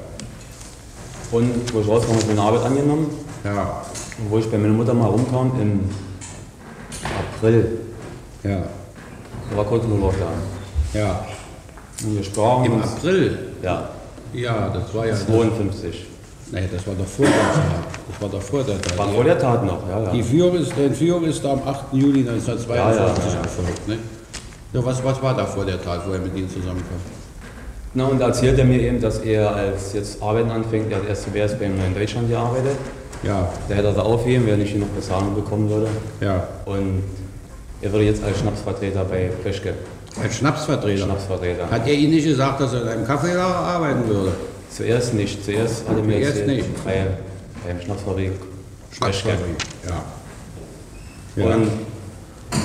Und wo ich rauskam, habe ich meine Arbeit angenommen. Ja. Und wo ich bei meiner Mutter mal rumkam im April, Ja. da war Kurt Gruber da. Ja. Und wir sprachen Im April? Ja, Ja, das war ja. 52. Nee, das war doch vor Tat. Das war doch vor der Tat. War vor der Tat noch, ja, ja. Die Führung ist, die Entführung ist am 8. Juli 1952 Ja, ja, erfolgt. Ne? Ja, was, was war da vor der Tat, wo er mit Ihnen zusammenkam? Na, und da erzählt er mir eben, dass er als jetzt Arbeiten anfängt, er hat erst zuerst beim Neuen Deutschland gearbeitet. Ja, Der hätte er aufheben, wenn ich ihn noch Bezahlung bekommen würde. ja. Und er würde jetzt als Schnapsvertreter bei Peschke. Als Schnapsvertreter. Schnapsvertreter. Hat er Ihnen nicht gesagt, dass er in einem Kaffeelager arbeiten würde? Zuerst nicht. Zuerst hat er mir Zuerst erzählt, nicht. Bei, Schnapsfabrik Peschke. Ja. Ja. Und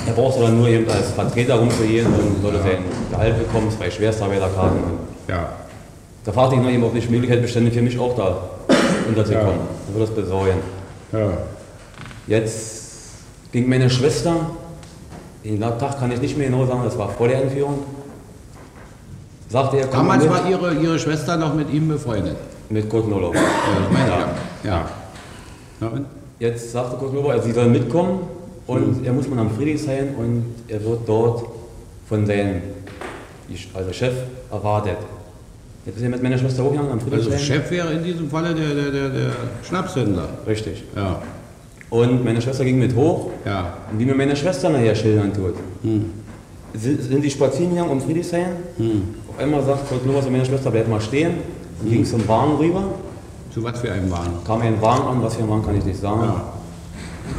er brauchte dann nur eben als Vertreter rumzugehen und würde sein Gehalt bekommen, zwei Schwerstarbeiterkarten. Ja. da fragte ich noch eben, ob nicht Möglichkeit bestände, für mich auch da unterzukommen. Ja. Er würde das besorgen. ja. Jetzt ging meine Schwester, den Tag kann ich nicht mehr genau sagen, das war vor der Entführung, sagte er, komm Damals mit, war Ihre, Ihre Schwester noch mit ihm befreundet. Mit Kurt Nolow. Ja, ja. und? Jetzt sagte Kurt Nolow, sie soll mitkommen und er muss man am Friedrichshain und er wird dort von seinem also Chef erwartet. Jetzt ist er mit meiner Schwester hochgegangen am Also Friedrichshain. Chef wäre in diesem Falle der, der, der, der Schnapshändler. Richtig. Ja. Und meine Schwester ging mit hoch Ja. und wie mir meine Schwester nachher schildern tut. Sind, sind die spazieren gegangen um Friedrichshain. Auf einmal sagt Kurt Nolow zu meiner Schwester, bleib mal stehen. Und ging zum Wagen rüber. Zu was für einem Wagen? Kam ein Wagen an, was für ein Wagen kann ich nicht sagen.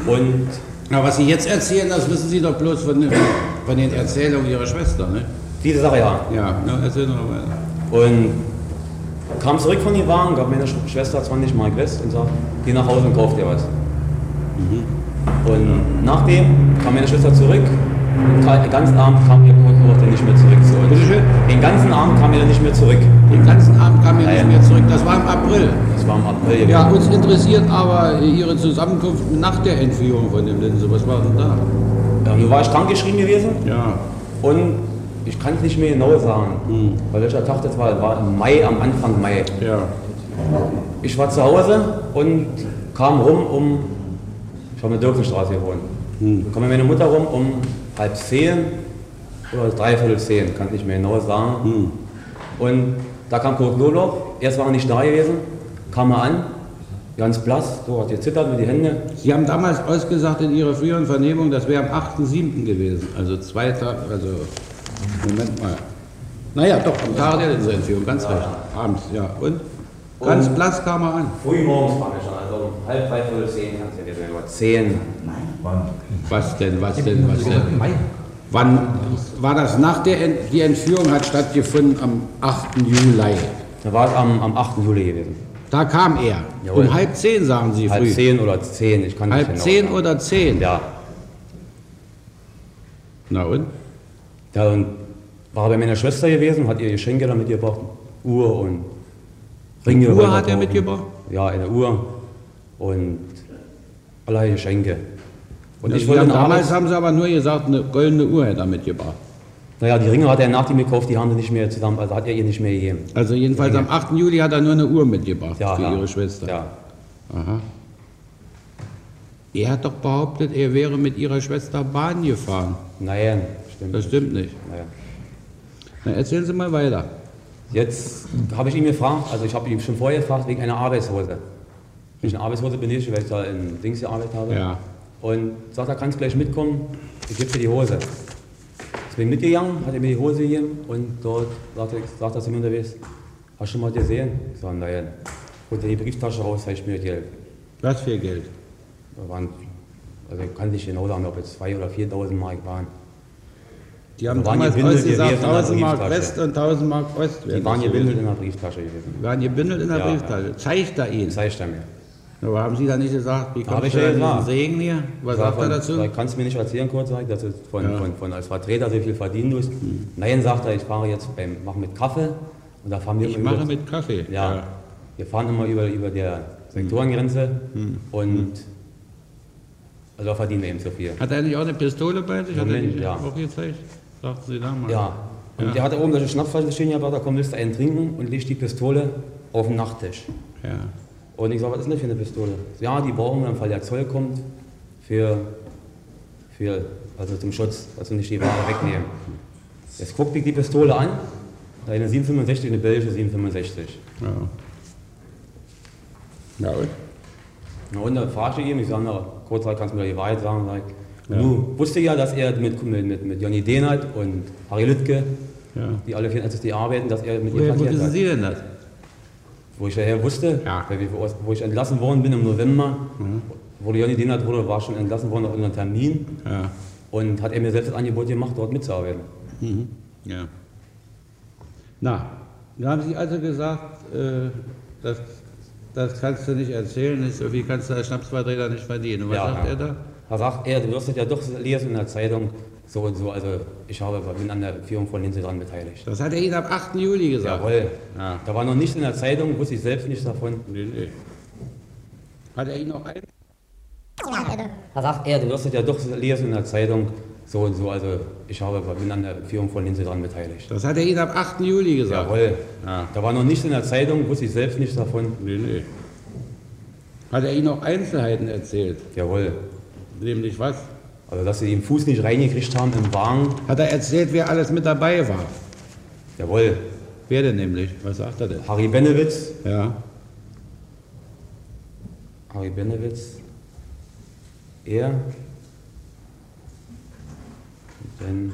Und Na, was Sie jetzt erzählen, das wissen Sie doch bloß von, den- von den Erzählungen Ihrer Schwester, ne? diese Sache ja. Ja, na, erzähl doch mal. Und kam zurück von dem Wagen, gab meiner Sch- Schwester 20 Mark West und sagt, geh nach Hause und kauf dir was. Und nachdem kam meine Schwester zurück und den ganzen Abend kam ihr Kurt dann nicht mehr zurück zu uns. Den ganzen Abend kam er nicht mehr zurück. Den ganzen Abend kam er nicht mehr zurück. Das war im April. Das war im April. Ja, uns interessiert aber Ihre Zusammenkunft nach der Entführung von dem Linse. Was war denn da? Ja, nun war ich krankgeschrieben gewesen Ja. und ich kann es nicht mehr genau sagen, weil welcher Tag das war. war im Mai, am Anfang Mai. Ja. Ich war zu Hause und kam rum um, ich habe in der Dirksenstraße gewohnt. Dann kam meine Mutter rum um halb zehn oder dreiviertel zehn, kann ich nicht mehr genau sagen. Und da kam Kurt Noloch, erst war er nicht da gewesen, kam er an, ganz blass, so hat gezittert mit den Händen. Sie haben damals ausgesagt in Ihrer früheren Vernehmung, das wäre am 8.7. gewesen. Also zwei Tage, also, Moment mal. Naja, doch, am Tag der Linsenentführung, ganz recht. Abends, ja. Und? Ganz Und- blass kam er an. Früh morgens kam er schon, also um halb, dreiviertel zehn, kann es ja gewesen sein, oder zehn. Was denn, was denn, was denn? Wann war das nach der Ent die Entführung hat stattgefunden am 8. Juli. Da war es am, am 8. Juli gewesen. Da kam er. Jawohl. Um halb zehn, sagen Sie Halb früh. zehn oder zehn, ich kann nicht Halb genau zehn sagen. oder zehn? Ja. Na und? Ja, und war bei meiner Schwester gewesen, hat ihr Geschenke da mitgebracht. Uhr und Ringe. Uhr wollte hat er mitgebracht? Ja, eine Uhr und allerlei Geschenke. Und ich Sie wollte haben, damals haben Sie aber nur gesagt, eine goldene Uhr hätte er mitgebracht. Naja, die Ringe hat er nach dem gekauft, die haben sie nicht mehr zusammen, also hat er ihr nicht mehr gegeben. Also jedenfalls am 8. Juli hat er nur eine Uhr mitgebracht Ja, für ja. Ihre Schwester. Ja. Aha. Er hat doch behauptet, er wäre mit Ihrer Schwester Bahn gefahren. Nein, stimmt. Das stimmt nicht. Naja. Na, erzählen Sie mal weiter. Jetzt habe ich ihn gefragt, also ich habe ihn schon vorher gefragt, wegen einer Arbeitshose. Wenn ich eine Arbeitshose benötige, weil ich da in Dings gearbeitet habe. Ja. Und sagt, er kann gleich mitkommen, ich gebe dir die Hose. Ich bin mitgegangen, hat er mir die Hose gegeben und dort sagt er, sagt er zu mir unterwegs, hast du schon mal gesehen? Ich sage, nein. Er die Brieftasche raus, zeigt mir das Geld. Was für Geld? Da waren, also ich kann nicht genau sagen, ob es 2.000 oder 4.000 Mark waren. Die haben waren damals gebündelt ausgesagt, gewesen in der 1000 Mark Brieftasche. West und 1000 Mark Ost. Die waren gebündelt in der Brieftasche gewesen. Waren gebündelt in der Ja, Brieftasche. Zeigt er Ihnen. Zeigt er mir. Aber haben Sie da nicht gesagt, wie Da du ja gesagt. Segen hier? Was Sag sagt er von- dazu? sag, Kannst du mir nicht erzählen, kurz, sag ich, dass du von, Ja. Hm. von, von als Vertreter so viel verdienen musst? Nein, sagt er, ich fahre jetzt beim, mach mit Kaffee und da fahren wir Ich immer mache über, mit Kaffee. Ja, Ja. wir fahren immer über, über der Sektorengrenze Hm. und also da verdienen wir eben so viel. Hat er nicht auch eine Pistole bei sich? Hat er Moment, nicht ja. auch gezeigt? Sagten Sie da mal. Ja, und Ja. der hatte oben solche Schnapsflaschen stehen, ja, da komm, willst du einen trinken und legt die Pistole auf den Nachttisch. Ja. Und ich sage, was ist denn das für eine Pistole? Ja, die brauchen wir im Fall der Zoll kommt für, für also zum Schutz, also nicht die Ware wegnehmen. Jetzt guckt ich die Pistole an, eine 765, eine belgische 765. Ja. Ja, und? Na und dann fragte ich ihn, ich sage, na, kurz kannst du mir die Wahrheit sagen, sag Ja. du wusste ja, dass er mit, mit, mit, mit Johnny Dehnert und Harry Lüttke, Ja. die alle 84 arbeiten, dass er mit ihr Woher wo verkehrt wissen hat. Sie denn das? Wo ich daher wusste, Ja. wo ich entlassen worden bin im November, Mhm. wurde Johnny Dehnert wurde, war schon entlassen worden auf unseren Termin Ja. und hat er mir selbst das Angebot gemacht, dort mitzuarbeiten. Mhm. Ja. Na, da haben Sie also gesagt, äh, das, das kannst du nicht erzählen, nicht so viel kannst du als Schnapsvertreter nicht verdienen. Was sagt ja. er da? Da sagt er, du wirst es ja doch lesen in der Zeitung, so und so, also ich habe, bin an der Führung von Linse dran beteiligt. Das hat er Ihnen ab 8. Juli gesagt. Jawohl. Ja. Da war noch nichts in der Zeitung, wusste ich selbst nichts davon. Nee, nee. Hat er Ihnen noch ein? Da sagt er, du wirst es ja doch lesen in der Zeitung, so und so, also ich habe, bin an der Führung von Linse dran beteiligt. Das hat er Ihnen ab 8. Juli gesagt. Jawohl. Ja. Da war noch nichts in der Zeitung, wusste ich selbst nichts davon. Nee, nee. Hat er Ihnen noch Einzelheiten erzählt? Jawohl. Nämlich was? Also dass sie den Fuß nicht reingekriegt haben im Wagen. Hat er erzählt, wer alles mit dabei war? Jawohl. Wer denn nämlich? Was sagt er denn? Harry Benewitz. Ja. Harry Benewitz. Er. Dann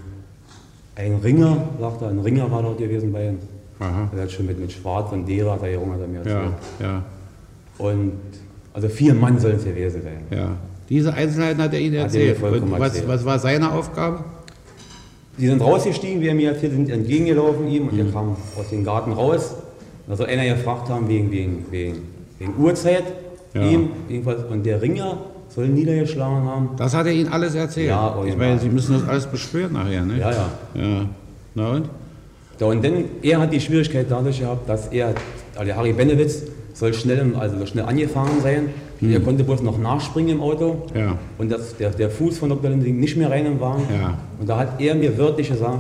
ein Ringer, sagt er, ein Ringer war dort gewesen bei ihm. Aha. Der hat schon mit, mit Schwarz und Dera, hat er gerungen, hat er mir erzählt. Ja, ja, Und also vier Mann sollen es gewesen sein. ja. Diese Einzelheiten hat er Ihnen er erzählt. Und was, was war seine Aufgabe? Die sind rausgestiegen, wie er mir erzählt, sind entgegengelaufen ihm und Mhm. er kam aus dem Garten raus. Da soll einer gefragt haben wegen, wegen, wegen, wegen Uhrzeit, Ja. ihm, jedenfalls. Und der Ringer soll ihn niedergeschlagen haben. Das hat er Ihnen alles erzählt. Ja, ich original. meine, Sie müssen das alles beschwören nachher, ne? Ja, ja. Ja. Na und? Ja, und dann, er hat die Schwierigkeit dadurch gehabt, dass er, also Harry Benewitz, soll schnell, also soll schnell angefahren sein. Er konnte bloß noch nachspringen im Auto. Hm. Ja. Und das, der, der Fuß von Dr. Linding nicht mehr rein im Wagen. Ja. Und da hat er mir wörtlich gesagt,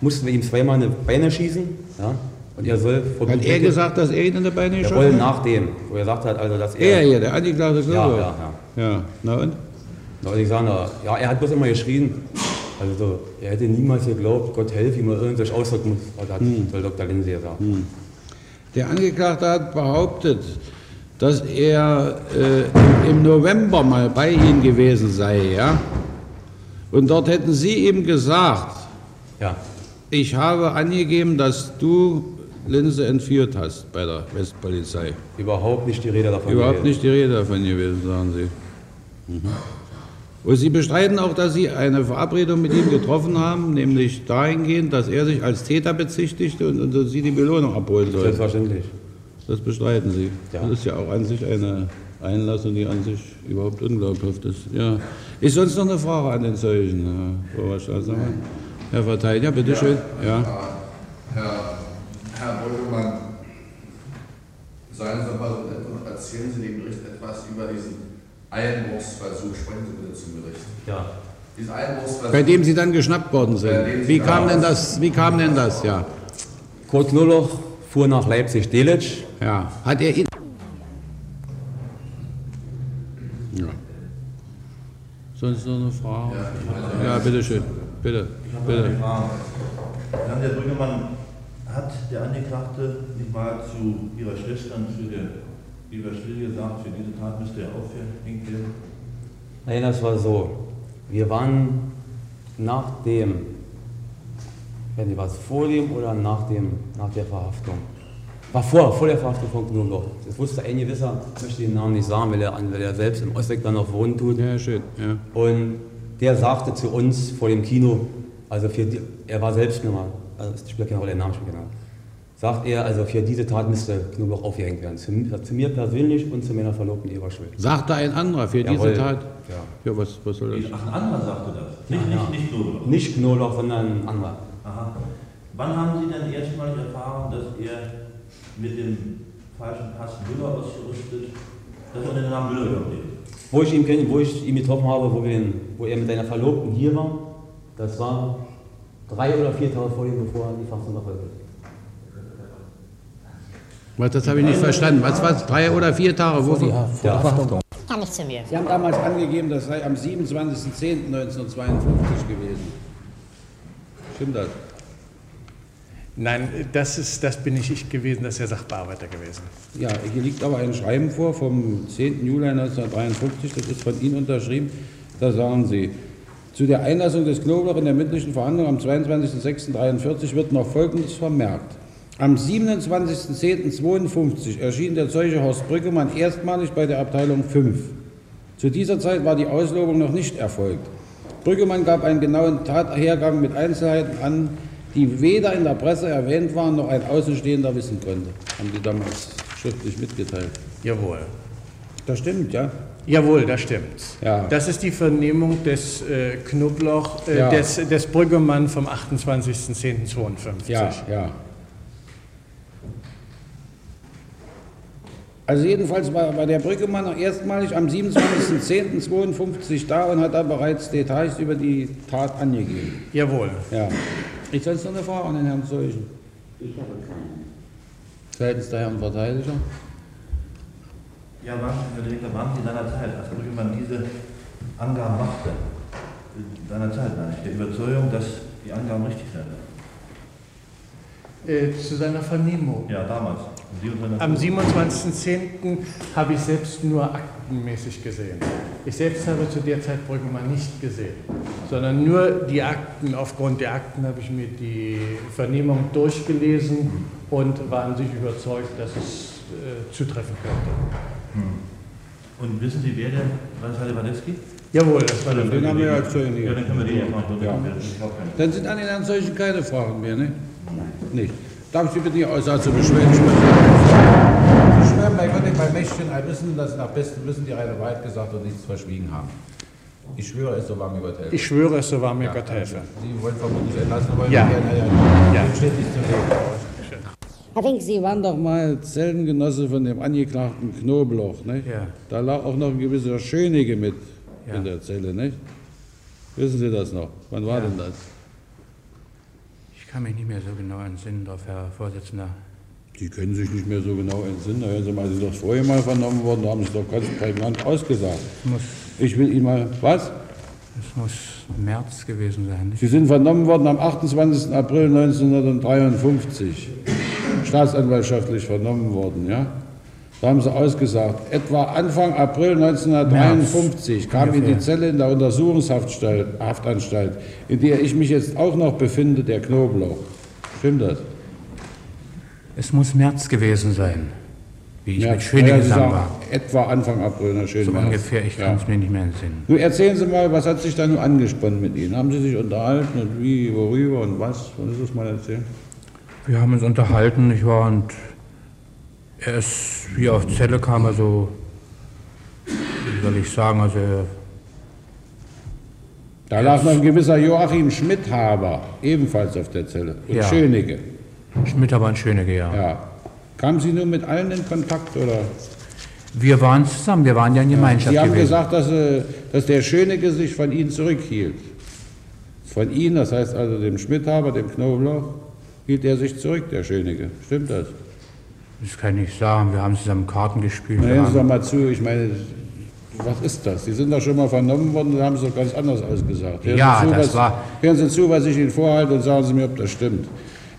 mussten wir ihm zweimal eine Beine schießen. Ja? Und er soll vor Hat er gesagt, dass er Ihnen in die Beine Jawohl, geschossen hat? nach dem, wo er gesagt hat, also dass Er er. hier, der Angeklagte ja, Glover. ja, ja. ja. Na und? Da wollte ich sagen, na, ja, er hat bloß immer geschrien. Also so, er hätte niemals geglaubt, Gott helfe ihm, irgendwas ausdrücken muss. Hat, Hm. soll Dr. Lindsay gesagt. Der Angeklagte hat behauptet, dass er äh, im, November mal bei Ihnen gewesen sei, ja? Und dort hätten Sie ihm gesagt, Ja. ich habe angegeben, dass du Linse entführt hast bei der Westpolizei. Überhaupt nicht die Rede davon. Überhaupt gewesen. nicht die Rede davon gewesen, sagen Sie. Mhm. Und Sie bestreiten auch, dass Sie eine Verabredung mit ihm getroffen haben, nämlich dahingehend, dass er sich als Täter bezichtigte und, und Sie die Belohnung abholen sollten. Selbstverständlich. Das bestreiten Sie. Ja. Das ist ja auch an sich eine Einlassung, die an sich überhaupt unglaubhaft ist. Ja. Ist sonst noch eine Frage an den Zeugen, Herr Oberstaatsanwalt? Herr Verteidiger, bitteschön. Ja. Herr, Herr Brüggemann, seien Sie mal so nett und erzählen Sie dem Gericht etwas über diesen Einbruchsversuch. Sprechen Sie bitte zum Gericht. Ja. Diesen Einbruchsversuch. Bei dem Sie dann geschnappt worden sind. Wie kam denn das? Wie kam denn das? Ja. Kurt Knurloch fuhr nach Leipzig-Delitzsch. Ja. Hat er ihn. Ja. Sonst noch eine Frage? Ja, bitteschön. Bitte. Ich habe Bitte. eine Frage. Herr der Brüggemann, hat der Angeklagte nicht mal zu Ihrer Schwester und zu der lieber Still gesagt, für diese Tat müsste er aufgehängt werden? Nein, das war so. Wir waren nach dem, wenn Sie was vor dem oder nach, dem, nach der Verhaftung? War vor, vor der Verhaftung von Knoblauch. Das wusste ein gewisser, ich möchte den Namen nicht sagen, weil er, weil er selbst im Osteck dann noch wohnen tut. Ja, schön. Ja. Und der sagte zu uns vor dem Kino, also für die, er war selbst nur mal, also es spielt keine Rolle, der Name spielt keine Rolle. Sagt er, also für diese Tat müsste Knoblauch aufgehängt werden. Zu, zu mir persönlich und zu meiner Verlobten Eva Schuld. Sagte ein anderer für Jawohl. diese Tat? Ja. Ja, was, was soll das? Ach, ein anderer sagte das. Nicht, Ja, nicht, nicht Knoblauch. Nicht Knoblauch, sondern ein anderer. Aha. Wann haben Sie denn erstmalig erfahren, dass er mit dem falschen Pass Müller ausgerüstet, dass er dem Namen Müller überlebt? Wo ich ihn, kenn- wo ich ihn getroffen habe, wo, wir ihn, wo er mit seiner Verlobten hier war, das war drei oder vier Tage vor ihm, bevor er die hat. Was, das habe ich nicht verstanden. Was war es? Drei oder vier Tage? Wo Ja, Verhaftung. Kann nicht zu mir. Sie haben damals angegeben, das sei am 27.10.1952 gewesen. Stimmt das? Nein, das, ist, das bin nicht ich gewesen, das ist der Sachbearbeiter gewesen. Ja, hier liegt aber ein Schreiben vor vom 10. Juli 1953, das ist von Ihnen unterschrieben. Da sagen Sie, zu der Einlassung des Knoblauch in der mündlichen Verhandlung am 22.06.43 wird noch Folgendes vermerkt. Am 27.10.52 erschien der Zeuge Horst Brüggemann erstmalig bei der Abteilung 5. Zu dieser Zeit war die Auslobung noch nicht erfolgt. Brüggemann gab einen genauen Tathergang mit Einzelheiten an, die weder in der Presse erwähnt waren, noch ein Außenstehender wissen konnte. Haben die damals schriftlich mitgeteilt. Jawohl. Das stimmt, ja? Jawohl, das stimmt. Ja. Das ist die Vernehmung des äh, Knoblauch, äh, Ja. des, des Brüggemann vom 28.10.52. Ja, ja. Also jedenfalls war, war der Brüggemann noch erstmalig am 27.10.52 da und hat da bereits Details über die Tat angegeben. Jawohl. Ja. Ich sonst noch eine Frage an den Herrn Zeugen. Ich habe keine. Seitens der Herren Verteidiger. Ja, waren, Herr Direktor, waren Sie in seiner Zeit, als Brüggemann diese Angaben machte, in seiner Zeit, meine ich, der Überzeugung, dass die Angaben richtig sind? Äh, zu seiner Vernehmung. Ja, damals. Sie und seine Am Frau. 27.10. habe ich selbst nur aktenmäßig gesehen. Ich selbst habe zu der Zeit Brüggemann nicht gesehen, sondern nur die Akten. Aufgrund der Akten habe ich mir die Vernehmung durchgelesen und war an sich überzeugt, dass es äh, zutreffen könnte. Und wissen Sie, wer der, war das Herr Walewski? Jawohl, das war der Den haben wir ja Zeugen hier. Ja, dann können wir den jetzt mal Ja. Dann sind an den Herrn Zeugen keine Fragen mehr, ne? Nicht. Darf ich Sie bitte, die Aussage zu beschweren? Schwören bei Gott und bei Mächten ein Wissen, dass Sie nach bestem Wissen die reine Wahrheit gesagt und nichts verschwiegen haben. Ich schwöre es, so wahr mir Gott helfe. Ich schwöre es, so wahr mir Ja, Gott helfe. Sie wollen vermutlich entlassen, aber Ja. wir gerne, ja, Ja. Dem steht nicht zu reden. Herr Fink, Sie waren doch mal Zellengenosse von dem Angeklagten Knobloch, nicht? Ja. Da lag auch noch ein gewisser Schönige mit Ja. in der Zelle, nicht? Wissen Sie das noch? Wann war Ja. denn das? Ich kann mich nicht mehr so genau entsinnen, Herr Vorsitzender. Sie können sich nicht mehr so genau entsinnen. Da hören Sie mal, Sie sind doch vorher mal vernommen worden, da haben Sie doch ganz prägnant ausgesagt. Es muss, Ich will Ihnen mal, was? es muss März gewesen sein. Nicht? Sie sind vernommen worden am 28. April 1953. Staatsanwaltschaftlich vernommen worden, ja? Da haben Sie ausgesagt. Etwa Anfang April 1953 kam in die. Zelle in der Untersuchungshaftanstalt, Haftanstalt, in der ich mich jetzt auch noch befinde, der Knoblauch. Stimmt das? Es muss März gewesen sein, wie ich Ja, mit Schöning ja, war. Etwa Anfang April, na schön. So wär's. ungefähr, ich Ja. kann es mir nicht mehr entsinnen. Nun erzählen Sie mal, was hat sich da nun angespannt mit Ihnen? Haben Sie sich unterhalten und wie, worüber und was? Wollen Sie das mal erzählen? Wir haben uns unterhalten, ich war und er ist, wie auf Zelle kam, also, wie soll ich sagen, also, Da lag noch ein gewisser Joachim Schmidhaber, ebenfalls auf der Zelle. Und Ja. Schönige. Schmidt aber ein Schönige, ja. Ja. Kamen Sie nun mit allen in Kontakt oder? Wir waren zusammen, wir waren ja in Gemeinschaft Sie haben gewesen. gesagt, dass, äh, dass der Schönige sich von Ihnen zurückhielt. Von Ihnen, das heißt also dem Schmidhaber, dem Knoblauch, hielt er sich zurück, der Schönige. Stimmt das? Das kann ich sagen, wir haben zusammen Karten gespielt. Na, hören Sie doch mal zu, ich meine, was ist das? Sie sind doch schon mal vernommen worden und haben es doch ganz anders ausgesagt. Hören Ja, zu, das was, war- Hören Sie zu, was ich Ihnen vorhalte und sagen Sie mir, ob das stimmt.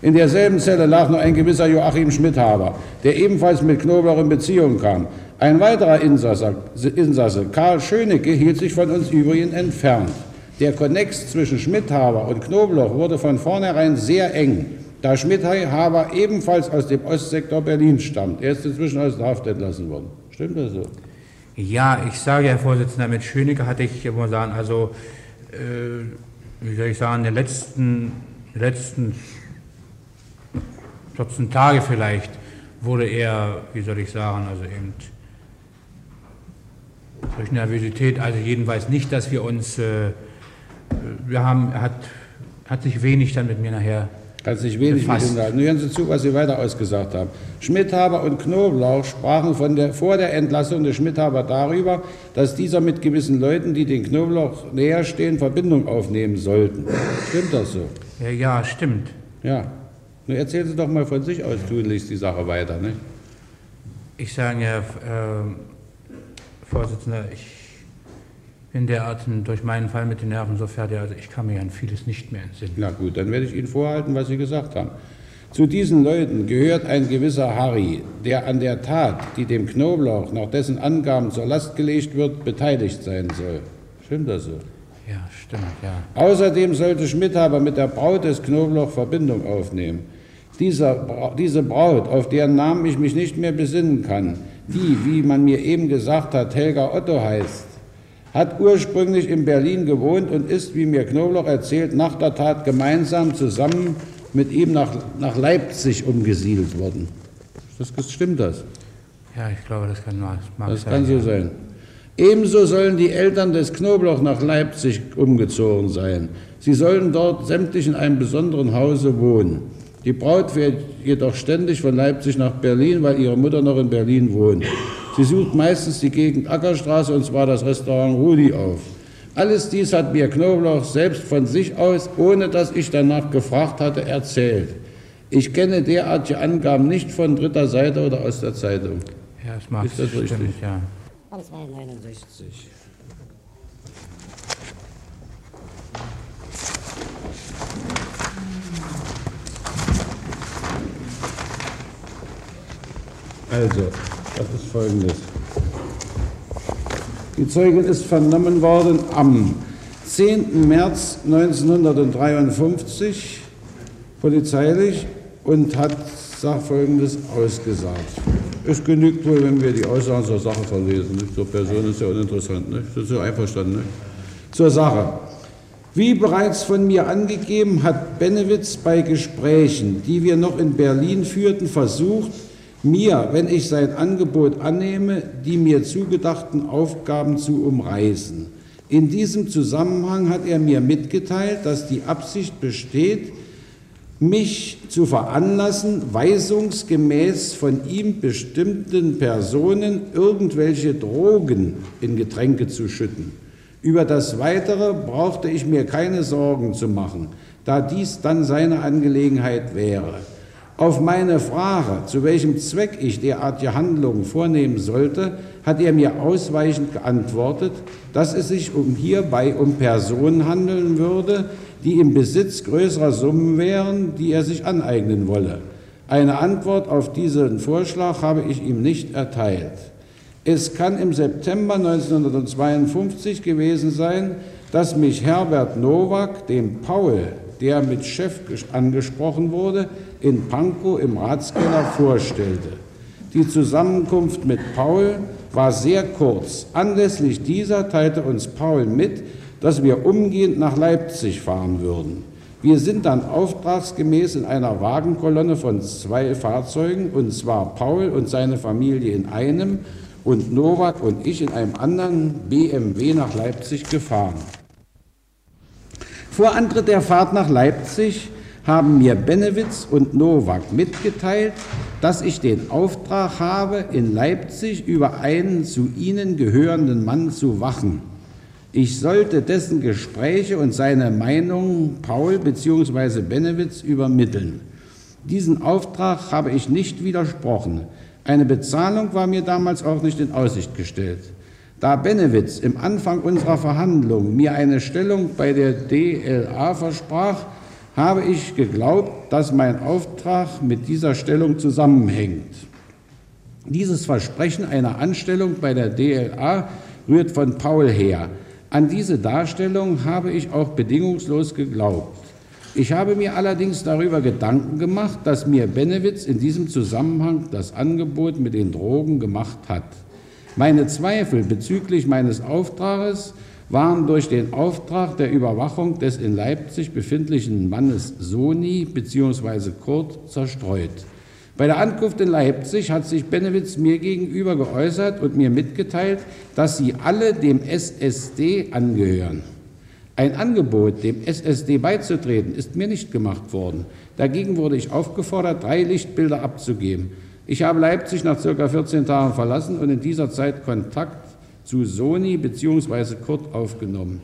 In derselben Zelle lag noch ein gewisser Joachim Schmidhaber, der ebenfalls mit Knoblauch in Beziehung kam. Ein weiterer Insasse, Insasse, Karl Schönecke, hielt sich von uns übrigens entfernt. Der Konnex zwischen Schmidhaber und Knobloch wurde von vornherein sehr eng, da Schmidhaber ebenfalls aus dem Ostsektor Berlin stammt. Er ist inzwischen aus der Haft entlassen worden. Stimmt das so? Ja, ich sage, Herr Vorsitzender, mit Schönecke hatte ich, muss sagen, also, äh, wie soll ich sagen, den letzten, letzten 14 Tage vielleicht wurde er, wie soll ich sagen, also eben durch Nervosität, also jedenfalls nicht, dass wir uns, äh, wir haben, hat, hat sich wenig dann mit mir nachher hat sich wenig befasst. mit Ihnen Hören Sie zu, was Sie weiter ausgesagt haben. Schmidhaber und Knoblauch sprachen von der, vor der Entlassung des Schmidhaber darüber, dass dieser mit gewissen Leuten, die den Knoblauch näher stehen, Verbindung aufnehmen sollten. Stimmt das so? Ja, ja stimmt. Ja. Nun erzählen Sie doch mal von sich aus tunlichst die Sache weiter. Ne? Ich sage ja, äh, Vorsitzender, ich bin derart durch meinen Fall mit den Nerven so fertig, also ich kann mir an vieles nicht mehr entsinnen. Na gut, dann werde ich Ihnen vorhalten, was Sie gesagt haben. Zu diesen Leuten gehört ein gewisser Harry, der an der Tat, die dem Knoblauch nach dessen Angaben zur Last gelegt wird, beteiligt sein soll. Stimmt das so? Ja, stimmt, ja. Außerdem sollte Schmidhaber mit der Braut des Knoblauch Verbindung aufnehmen. Dieser, diese Braut, auf deren Namen ich mich nicht mehr besinnen kann, die, wie man mir eben gesagt hat, Helga Otto heißt, hat ursprünglich in Berlin gewohnt und ist, wie mir Knoblauch erzählt, nach der Tat gemeinsam zusammen mit ihm nach, nach Leipzig umgesiedelt worden. Das, stimmt das? Ja, ich glaube, das kann, das das sein, kann so sein. Ebenso sollen die Eltern des Knoblauch nach Leipzig umgezogen sein. Sie sollen dort sämtlich in einem besonderen Hause wohnen. Die Braut fährt jedoch ständig von Leipzig nach Berlin, weil ihre Mutter noch in Berlin wohnt. Sie sucht meistens die Gegend Ackerstraße und zwar das Restaurant Rudi auf. Alles dies hat mir Knoblauch selbst von sich aus, ohne dass ich danach gefragt hatte, erzählt. Ich kenne derartige Angaben nicht von dritter Seite oder aus der Zeitung. Ja, das mag ist das richtig? Stimmt, ja. Also, das ist folgendes. Die Zeugin ist vernommen worden am 10. März 1953 polizeilich und hat folgendes ausgesagt. Es genügt wohl, wenn wir die Aussagen zur Sache verlesen. Nicht? Zur Person ist ja uninteressant. Nicht? Das ist ja einverstanden. Nicht? Zur Sache. Wie bereits von mir angegeben, hat Benewitz bei Gesprächen, die wir noch in Berlin führten, versucht, mir, wenn ich sein Angebot annehme, die mir zugedachten Aufgaben zu umreißen. In diesem Zusammenhang hat er mir mitgeteilt, dass die Absicht besteht, mich zu veranlassen, weisungsgemäß von ihm bestimmten Personen irgendwelche Drogen in Getränke zu schütten. Über das Weitere brauchte ich mir keine Sorgen zu machen, da dies dann seine Angelegenheit wäre. Auf meine Frage, zu welchem Zweck ich derartige Handlungen vornehmen sollte, hat er mir ausweichend geantwortet, dass es sich um hierbei um Personen handeln würde, die im Besitz größerer Summen wären, die er sich aneignen wolle. Eine Antwort auf diesen Vorschlag habe ich ihm nicht erteilt. Es kann im September 1952 gewesen sein, dass mich Herbert Nowak dem Paul, der mit Chef angesprochen wurde, in Pankow im Ratskeller vorstellte. Die Zusammenkunft mit Paul war sehr kurz. Anlässlich dieser teilte uns Paul mit, dass wir umgehend nach Leipzig fahren würden. Wir sind dann auftragsgemäß in einer Wagenkolonne von zwei Fahrzeugen, und zwar Paul und seine Familie in einem und Nowak und ich in einem anderen BMW nach Leipzig gefahren. Vor Antritt der Fahrt nach Leipzig haben mir Benewitz und Nowak mitgeteilt, dass ich den Auftrag habe, in Leipzig über einen zu ihnen gehörenden Mann zu wachen. Ich sollte dessen Gespräche und seine Meinung Paul bzw. Benewitz übermitteln. Diesen Auftrag habe ich nicht widersprochen. Eine Bezahlung war mir damals auch nicht in Aussicht gestellt. Da Benewitz im Anfang unserer Verhandlungen mir eine Stellung bei der DLA versprach, habe ich geglaubt, dass mein Auftrag mit dieser Stellung zusammenhängt. Dieses Versprechen einer Anstellung bei der DLA rührt von Paul her. An diese Darstellung habe ich auch bedingungslos geglaubt. Ich habe mir allerdings darüber Gedanken gemacht, dass mir Benewitz in diesem Zusammenhang das Angebot mit den Drogen gemacht hat. Meine Zweifel bezüglich meines Auftrages waren durch den Auftrag der Überwachung des in Leipzig befindlichen Mannes Soni bzw. Kurt zerstreut. Bei der Ankunft in Leipzig hat sich Benewitz mir gegenüber geäußert und mir mitgeteilt, dass sie alle dem SSD angehören. Ein Angebot, dem SSD beizutreten, ist mir nicht gemacht worden. Dagegen wurde ich aufgefordert, drei Lichtbilder abzugeben. Ich habe Leipzig nach circa 14 Tagen verlassen und in dieser Zeit Kontakt zu Sony bzw. Kurt aufgenommen.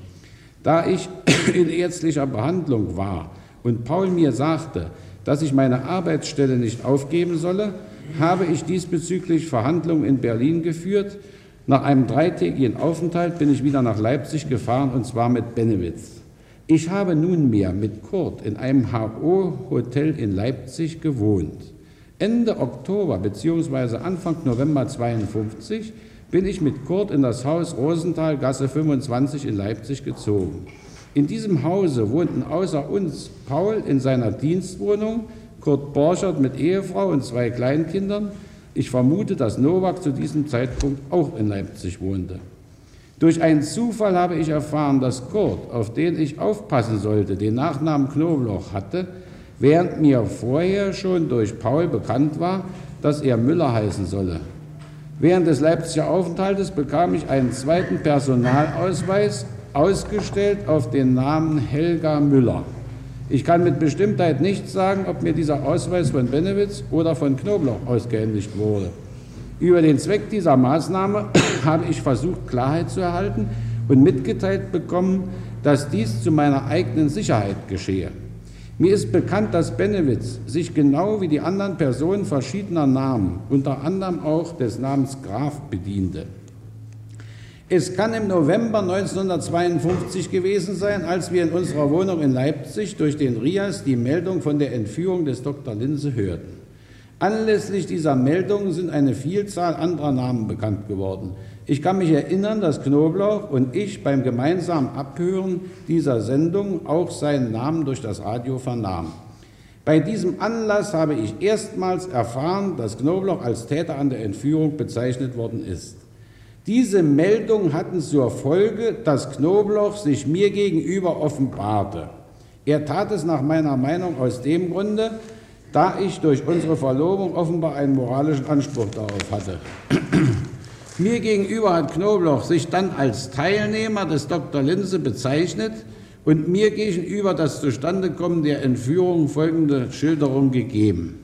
Da ich in ärztlicher Behandlung war und Paul mir sagte, dass ich meine Arbeitsstelle nicht aufgeben solle, habe ich diesbezüglich Verhandlungen in Berlin geführt. Nach einem dreitägigen Aufenthalt bin ich wieder nach Leipzig gefahren und zwar mit Benewitz. Ich habe nunmehr mit Kurt in einem HO-Hotel in Leipzig gewohnt. Ende Oktober bzw. Anfang November 1952 bin ich mit Kurt in das Haus Rosenthal, Gasse 25 in Leipzig gezogen. In diesem Hause wohnten außer uns Paul in seiner Dienstwohnung, Kurt Borchert mit Ehefrau und zwei Kleinkindern. Ich vermute, dass Nowak zu diesem Zeitpunkt auch in Leipzig wohnte. Durch einen Zufall habe ich erfahren, dass Kurt, auf den ich aufpassen sollte, den Nachnamen Knobloch hatte, während mir vorher schon durch Paul bekannt war, dass er Müller heißen solle. Während des Leipziger Aufenthaltes bekam ich einen zweiten Personalausweis ausgestellt auf den Namen Helga Müller. Ich kann mit Bestimmtheit nicht sagen, ob mir dieser Ausweis von Benewitz oder von Knobloch ausgehändigt wurde. Über den Zweck dieser Maßnahme habe ich versucht, Klarheit zu erhalten und mitgeteilt bekommen, dass dies zu meiner eigenen Sicherheit geschehe. Mir ist bekannt, dass Benewitz sich genau wie die anderen Personen verschiedener Namen, unter anderem auch des Namens Graf, bediente. Es kann im November 1952 gewesen sein, als wir in unserer Wohnung in Leipzig durch den Rias die Meldung von der Entführung des Dr. Linse hörten. Anlässlich dieser Meldung sind eine Vielzahl anderer Namen bekannt geworden. Ich kann mich erinnern, dass Knoblauch und ich beim gemeinsamen Abhören dieser Sendung auch seinen Namen durch das Radio vernahmen. Bei diesem Anlass habe ich erstmals erfahren, dass Knoblauch als Täter an der Entführung bezeichnet worden ist. Diese Meldung hatten zur Folge, dass Knoblauch sich mir gegenüber offenbarte. Er tat es nach meiner Meinung aus dem Grunde, da ich durch unsere Verlobung offenbar einen moralischen Anspruch darauf hatte. Mir gegenüber hat Knobloch sich dann als Teilnehmer des Dr. Linse bezeichnet und mir gegenüber das Zustandekommen der Entführung folgende Schilderung gegeben.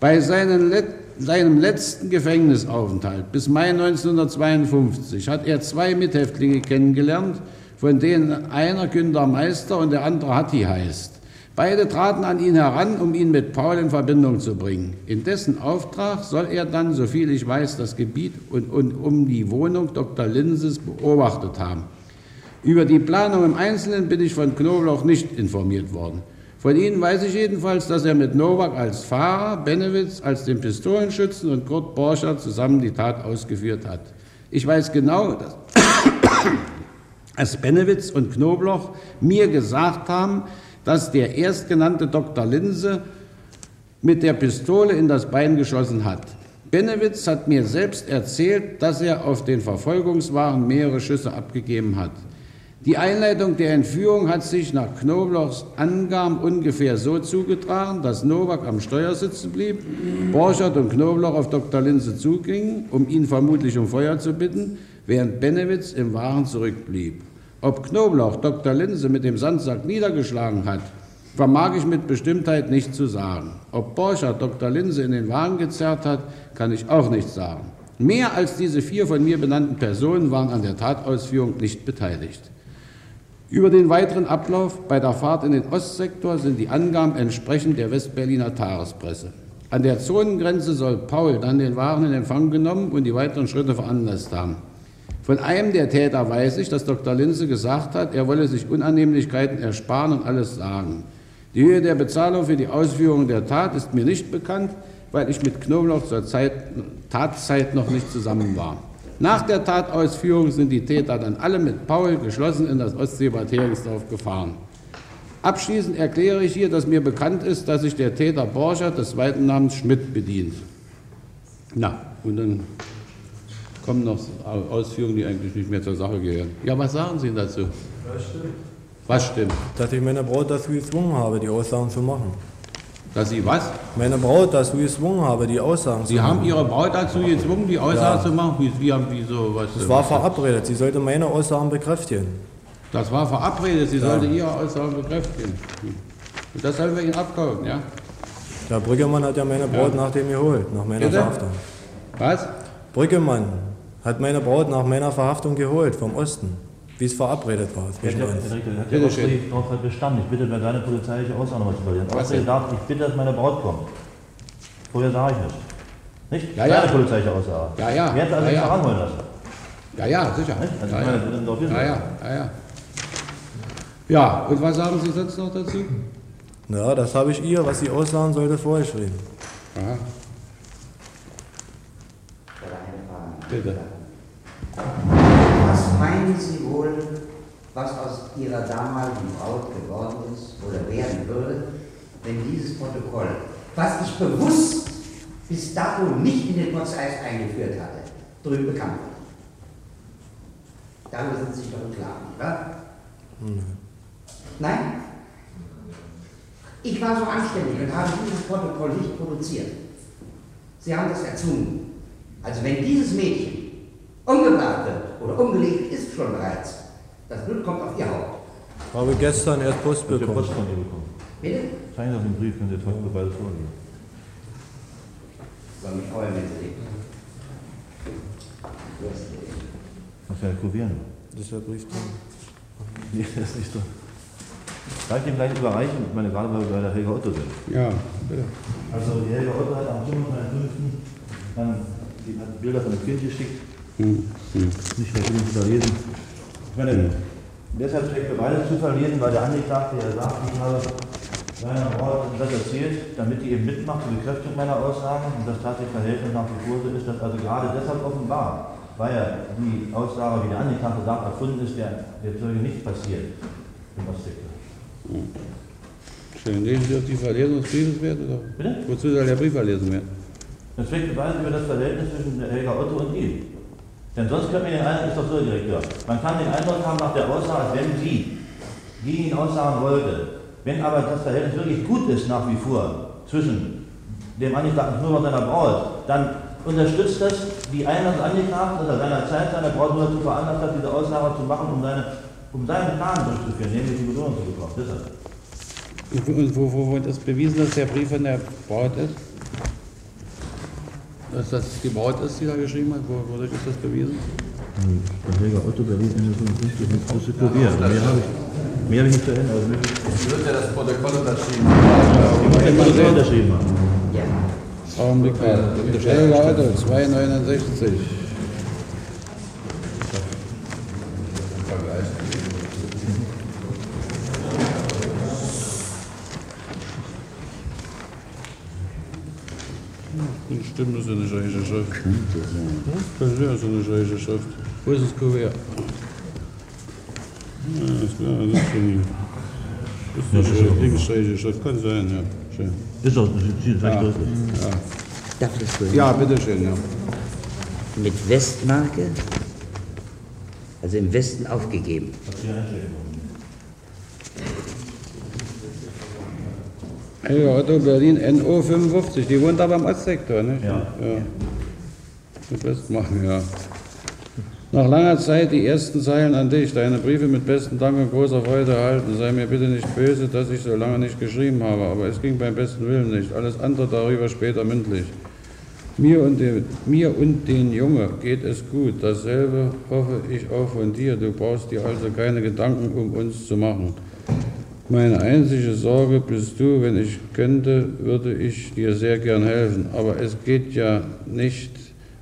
Bei seinen seinem letzten Gefängnisaufenthalt bis Mai 1952 hat er zwei Mithäftlinge kennengelernt, von denen einer Günter Meister und der andere Hatti heißt. Beide traten an ihn heran, um ihn mit Paul in Verbindung zu bringen. In dessen Auftrag soll er dann, soviel ich weiß, das Gebiet und, und um die Wohnung Dr. Linses beobachtet haben. Über die Planung im Einzelnen bin ich von Knoblauch nicht informiert worden. Von Ihnen weiß ich jedenfalls, dass er mit Nowak als Fahrer, Benewitz als den Pistolenschützen und Kurt Borcher zusammen die Tat ausgeführt hat. Ich weiß genau, dass, dass Benewitz und Knobloch mir gesagt haben, dass der erstgenannte Dr. Linse mit der Pistole in das Bein geschossen hat. Benewitz hat mir selbst erzählt, dass er auf den Verfolgungswagen mehrere Schüsse abgegeben hat. Die Einleitung der Entführung hat sich nach Knoblochs Angaben ungefähr so zugetragen, dass Nowak am Steuer sitzen blieb, Borchert und Knobloch auf Dr. Linse zugingen, um ihn vermutlich um Feuer zu bitten, während Benewitz im Wagen zurückblieb. Ob Knobloch Dr. Linse mit dem Sandsack niedergeschlagen hat, vermag ich mit Bestimmtheit nicht zu sagen. Ob Borchert Dr. Linse in den Wagen gezerrt hat, kann ich auch nicht sagen. Mehr als diese vier von mir benannten Personen waren an der Tatausführung nicht beteiligt. Über den weiteren Ablauf bei der Fahrt in den Ostsektor sind die Angaben entsprechend der Westberliner Tagespresse. An der Zonengrenze soll Paul dann den Wagen in Empfang genommen und die weiteren Schritte veranlasst haben. Von einem der Täter weiß ich, dass Dr. Linse gesagt hat, er wolle sich Unannehmlichkeiten ersparen und alles sagen. Die Höhe der Bezahlung für die Ausführung der Tat ist mir nicht bekannt. weil ich mit Knoblauch zur Zeit, Tatzeit noch nicht zusammen war. Nach der Tatausführung sind die Täter dann alle mit Paul geschlossen in das Ostseebad Heringsdorf gefahren. Abschließend erkläre ich hier, dass mir bekannt ist, dass sich der Täter Borchert des zweiten Namens Schmidt bedient. Na, und dann kommen noch Ausführungen, die eigentlich nicht mehr zur Sache gehören. Ja, was sagen Sie dazu? Das stimmt. Was stimmt? Dass ich meine Braut dazu gezwungen habe, die Aussagen zu machen. Dass Sie was? Meine Braut dazu gezwungen habe, die Aussagen Sie zu machen. haben Ihre Braut dazu gezwungen, die Aussage Ja. zu machen? Wie, wie, haben- wieso, was? Es war verabredet, sie sollte meine Aussagen bekräftigen. Das war verabredet, sie Ja. sollte Ihre Aussagen bekräftigen. Hm. Und das sollen wir Ihnen abkaufen, ja? Der Brüggemann hat ja meine Braut Ja. nach dem geholt, nach meiner Bitte? Verhaftung. Was? Brüggemann hat meine Braut nach meiner Verhaftung geholt, vom Osten, wie es verabredet war zwischen Herr uns. Direktor, hat ja Bitte schön. darauf bestanden. Ich bitte mir keine polizeiliche Aussage nochmal zu verlieren. Denn? darf ich bitte, dass meine Braut kommt. Vorher sage ich nicht. Nicht? Ja, ja. Keine polizeiliche Aussage. Ja, ja. Wer hat also Ja, nicht ja. heranholen lassen? Ja, ja, sicher. Nicht? Also ja, ich ja. meine, ja, ja, ja, ja. Ja, und was sagen Sie sonst noch dazu? Ja, das habe ich ihr, was sie aussagen sollte, vorgeschrieben. Aha. Bitte. Was meinen Sie wohl, was aus Ihrer damaligen Braut geworden ist oder werden würde, wenn dieses Protokoll, was ich bewusst bis dato nicht in den Prozess eingeführt hatte, drüben bekannt wird? Darüber sind Sie sich doch im Klaren, oder? Nein? Ich war so anständig und habe dieses Protokoll nicht produziert. Sie haben das erzwungen. Also wenn dieses Mädchen umgebracht wird oder umgelegt ist schon bereits, das Blut kommt auf ihr Haupt. Habe gestern erst Post Ich habe bekommen. Post von ihr bekommen. Bitte? Zeigen Sie auf den Brief, können Sie heute beide vorlegen. Soll mich freuen, wenn Sie den. Muss ja kurieren. Das ist der Brief drin. Nee, das ist nicht so. Kann ich dem gleich überreichen? Ich meine, gerade weil wir bei der Helga Otto sind. Ja, bitte. Also die Helga Otto hat am 25.05. dann die hat Bilder von dem Kind geschickt. Hm. Hm. Nicht mehr genug überlesen. Ich meine, deshalb trägt Beweise zu verlesen, weil der Angeklagte ja sagt, ich habe seiner Braut das erzählt, damit die eben mitmacht zur Bekräftigung meiner Aussagen und das tatsächlich Verhältnis nach wie vor so ist, dass also gerade deshalb offenbar, weil ja die Aussage, wie der Angeklagte sagt, erfunden ist, der, der Zeuge nicht passiert im Ostsektor. Schön. Lesen Sie auf die Verlesung des Briefes wert? Oder? Bitte? Wozu soll der Brief verlesen werden? Das trägt Beweise über das Verhältnis zwischen der Helga Otto und ihm. Denn sonst könnte man den Eindruck, ist doch so, Direktor, man kann den Eindruck haben nach der Aussage, wenn sie gegen ihn aussagen wollte. Wenn aber das Verhältnis wirklich gut ist nach wie vor zwischen dem Angeklagten Schnurr und seiner Braut, dann unterstützt das die Einladung des Angeklagten, dass er seinerzeit seine Braut nur dazu veranlasst hat, diese Aussage zu machen, um, seine, um seinen Plan durchzuführen, nämlich die Belohnung zu bekommen. Deshalb. Wo, wo, wo ist bewiesen, dass der Brief von der Braut ist? Dass das die Braut ist, die da geschrieben hat? Wo, wodurch ist das bewiesen? Der Helga Otto Berlin Ende 55 und das ist kuriert. Mehr habe ich, mehr habe ich nicht zu Ende. Also Es wird ja das Protokoll unterschrieben. ich muss unterschrieben haben. Augenblick mal. Helga Otto, 269. Stimmt, das ist eine. Das ist ja so eine Schrift. Wo ist das Kuvert? Ja, ist klar, das ist schon Das ist eine Schrift, kann sein, ja. Schön. Ist das ist Ja, ja. ja. Darf ich das ja, bitteschön, ja. Mit Westmarke, also im Westen aufgegeben. Helga Otto Berlin NO 55, die wohnt aber im Ostsektor, nicht? Ja. ja. Mit Westmachen, ja. Nach langer Zeit die ersten Zeilen an dich. Deine Briefe mit besten Dank und großer Freude erhalten. Sei mir bitte nicht böse, dass ich so lange nicht geschrieben habe, aber es ging beim besten Willen nicht. Alles andere darüber später mündlich. Mir und, dem, mir und den Junge geht es gut. Dasselbe hoffe ich auch von dir. Du brauchst dir also keine Gedanken um uns zu machen. Meine einzige Sorge bist du, wenn ich könnte, würde ich dir sehr gern helfen. Aber es geht ja nicht.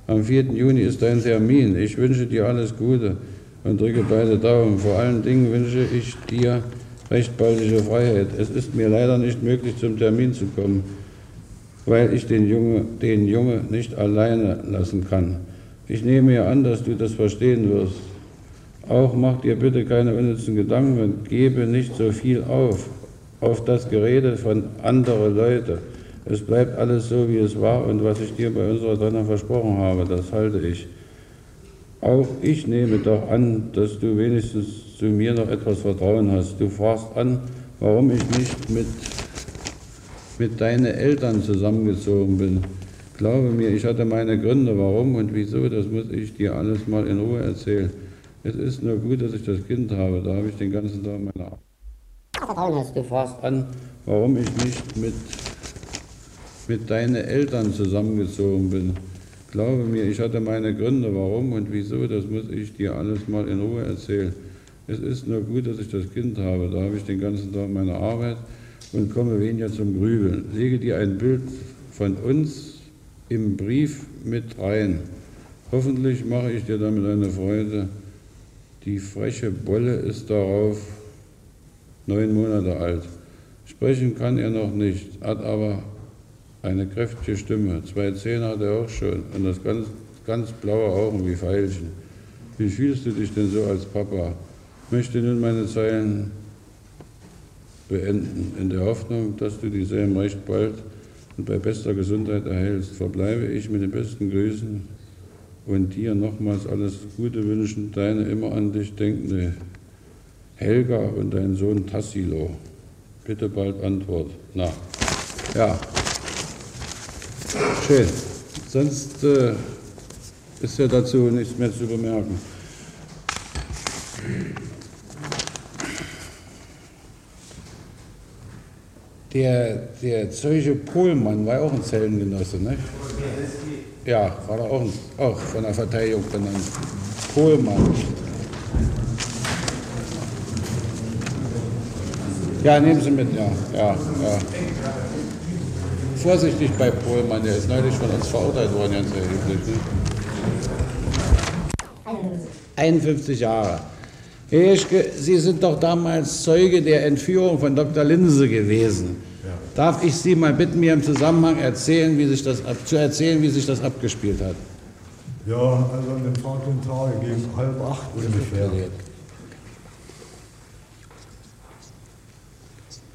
Am 4. Juni ist dein Termin. Ich wünsche dir alles Gute und drücke beide Daumen. Vor allen Dingen wünsche ich dir recht baldige Freiheit. Es ist mir leider nicht möglich, zum Termin zu kommen. weil ich den Junge, den Junge nicht alleine lassen kann. Ich nehme ja an, dass du das verstehen wirst. Auch mach dir bitte keine unnützen Gedanken und gebe nicht so viel auf, auf das Gerede von anderen Leuten. Es bleibt alles so, wie es war und was ich dir bei unserer Trennung versprochen habe, das halte ich. Auch ich nehme doch an, dass du wenigstens zu mir noch etwas Vertrauen hast. Du fragst an, warum ich nicht mit, mit deinen Eltern zusammengezogen bin. Glaube mir, ich hatte meine Gründe, warum und wieso, das muss ich dir alles mal in Ruhe erzählen. Es ist nur gut, dass ich das Kind habe, da habe ich den ganzen Tag meine Arbeit. Du fragst an, warum ich nicht mit, mit deinen Eltern zusammengezogen bin. Glaube mir, ich hatte meine Gründe, warum und wieso, das muss ich dir alles mal in Ruhe erzählen. Es ist nur gut, dass ich das Kind habe, da habe ich den ganzen Tag meine Arbeit und komme weniger zum Grübeln. Lege dir ein Bild von uns im Brief mit rein. Hoffentlich mache ich dir damit eine Freude. Die freche Bolle ist darauf neun Monate alt. Sprechen kann er noch nicht, hat aber eine kräftige Stimme. Zwei Zähne hat er auch schon und das ganz, ganz blaue Augen wie Veilchen. Wie fühlst du dich denn so als Papa? möchte nun meine Zeilen beenden, in der Hoffnung, dass du dieselben recht bald und bei bester Gesundheit erhältst. Verbleibe ich mit den besten Grüßen und dir nochmals alles Gute wünschen, deine immer an dich denkende Helga und dein Sohn Tassilo. Bitte bald Antwort. Na, ja. Schön. Sonst äh, ist ja dazu nichts mehr zu bemerken. Der, der Zeuge Pohlmann war auch ein Zellengenosse, ne? Ja, war er auch, auch von der Verteidigung benannt. Pohlmann. Ja, nehmen Sie mit, ja, ja, ja. Vorsichtig bei Pohlmann, der ist neulich von uns verurteilt worden, ganz erheblich. Ne? 51 Jahre. Heschke, Sie sind doch damals Zeuge der Entführung von Dr. Linse gewesen. Ja. Darf ich Sie mal bitten, mir im Zusammenhang erzählen, wie sich das, zu erzählen, wie sich das abgespielt hat? Ja, also an dem folgenden Tag gegen halb acht ungefähr.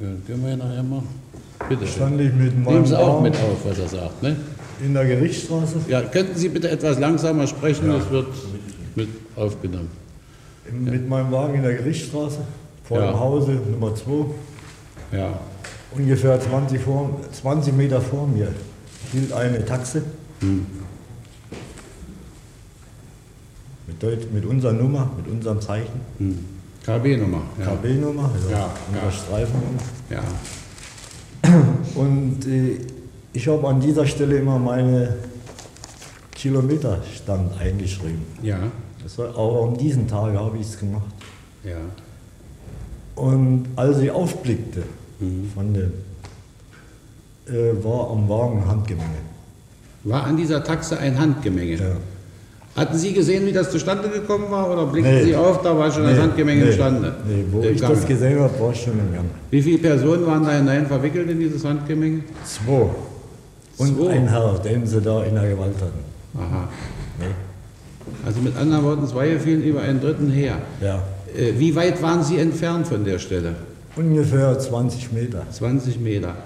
Ja, können wir ja nachher mal. Bitte. Stand ich mit Nehmen Sie auch mit auf, was er sagt. Ne? In der Gerichtsstraße? Ja, könnten Sie bitte etwas langsamer sprechen, ja. das wird mit aufgenommen mit meinem Wagen in der Gerichtsstraße, vor ja. dem Hause Nummer 2. Ja. Ungefähr 20, vor, 20 Meter vor mir hielt eine Taxe. Hm. Mit, mit unserer Nummer, mit unserem Zeichen. Hm. KB-Nummer. Ja. KB-Nummer, also ja, ja. Streifennummer. Ja. Und äh, ich habe an dieser Stelle immer meine Kilometerstand eingeschrieben. Ja. Das war auch an diesen Tag habe ich es gemacht. Ja. Und als ich aufblickte mhm. von dem, äh, war am Wagen Handgemenge. War an dieser Taxe ein Handgemenge? Ja. Hatten Sie gesehen, wie das zustande gekommen war oder blickten nee. Sie auf, da war schon nee. das Handgemenge nee. imstande? Nee, wo ich Gange. das gesehen habe, war es schon im Gang. Wie viele Personen waren da hinein verwickelt in dieses Handgemenge? Zwei. Und Zwei. ein Herr, den sie da in der Gewalt hatten. Aha. Also mit anderen Worten, zwei fielen über einen dritten her. Ja. Äh, wie weit waren Sie entfernt von der Stelle? Ungefähr 20 Meter. 20 Meter.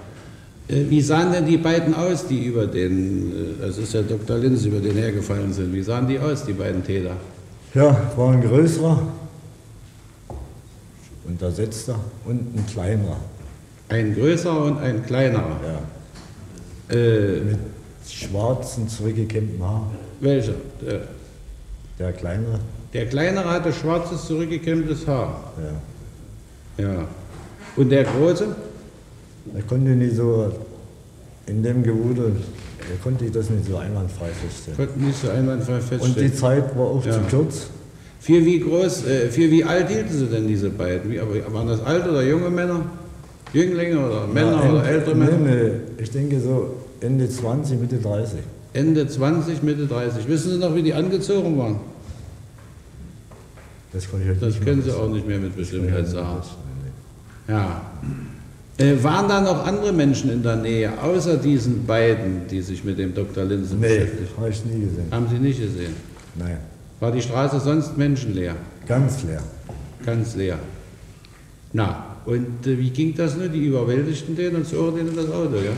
Äh, wie sahen denn die beiden aus, die über den, äh, das ist ja Dr. Linz, über den hergefallen sind? Wie sahen die aus, die beiden Täter? Ja, war ein größerer, untersetzter und ein kleinerer. Ein größerer und ein kleinerer? Ja. Äh, Mit schwarzen, zurückgekämmten Haaren. Welcher? Der der kleinere? Der kleinere hatte schwarzes, zurückgekämmtes Haar. Ja. Ja. Und der große? Er konnte nicht so, in dem Gewudel, er konnte das nicht so einwandfrei feststellen. Konnte nicht so einwandfrei feststellen. Und die Zeit war auch ja. zu kurz. Für wie groß, äh, für wie alt hielten sie denn diese beiden? Wie, waren das alte oder junge Männer? Jünglinge oder Männer ja, oder ältere Männer? Nee, ich denke so Ende 20, Mitte 30. Ende 20, Mitte 30. Wissen Sie noch, wie die angezogen waren? Das, kann ich das können Sie auch nicht mehr mit Bestimmtheit sagen. Ja. Äh, waren da noch andere Menschen in der Nähe, außer diesen beiden, die sich mit dem Dr. Linse Nee, beschäftigt? habe ich nie gesehen. Haben Sie nicht gesehen? Nein, War die Straße sonst menschenleer? ganz leer. Ganz leer. Na, und äh, wie ging das nur? Die überwältigten den und zogen ihn in das Auto, ja?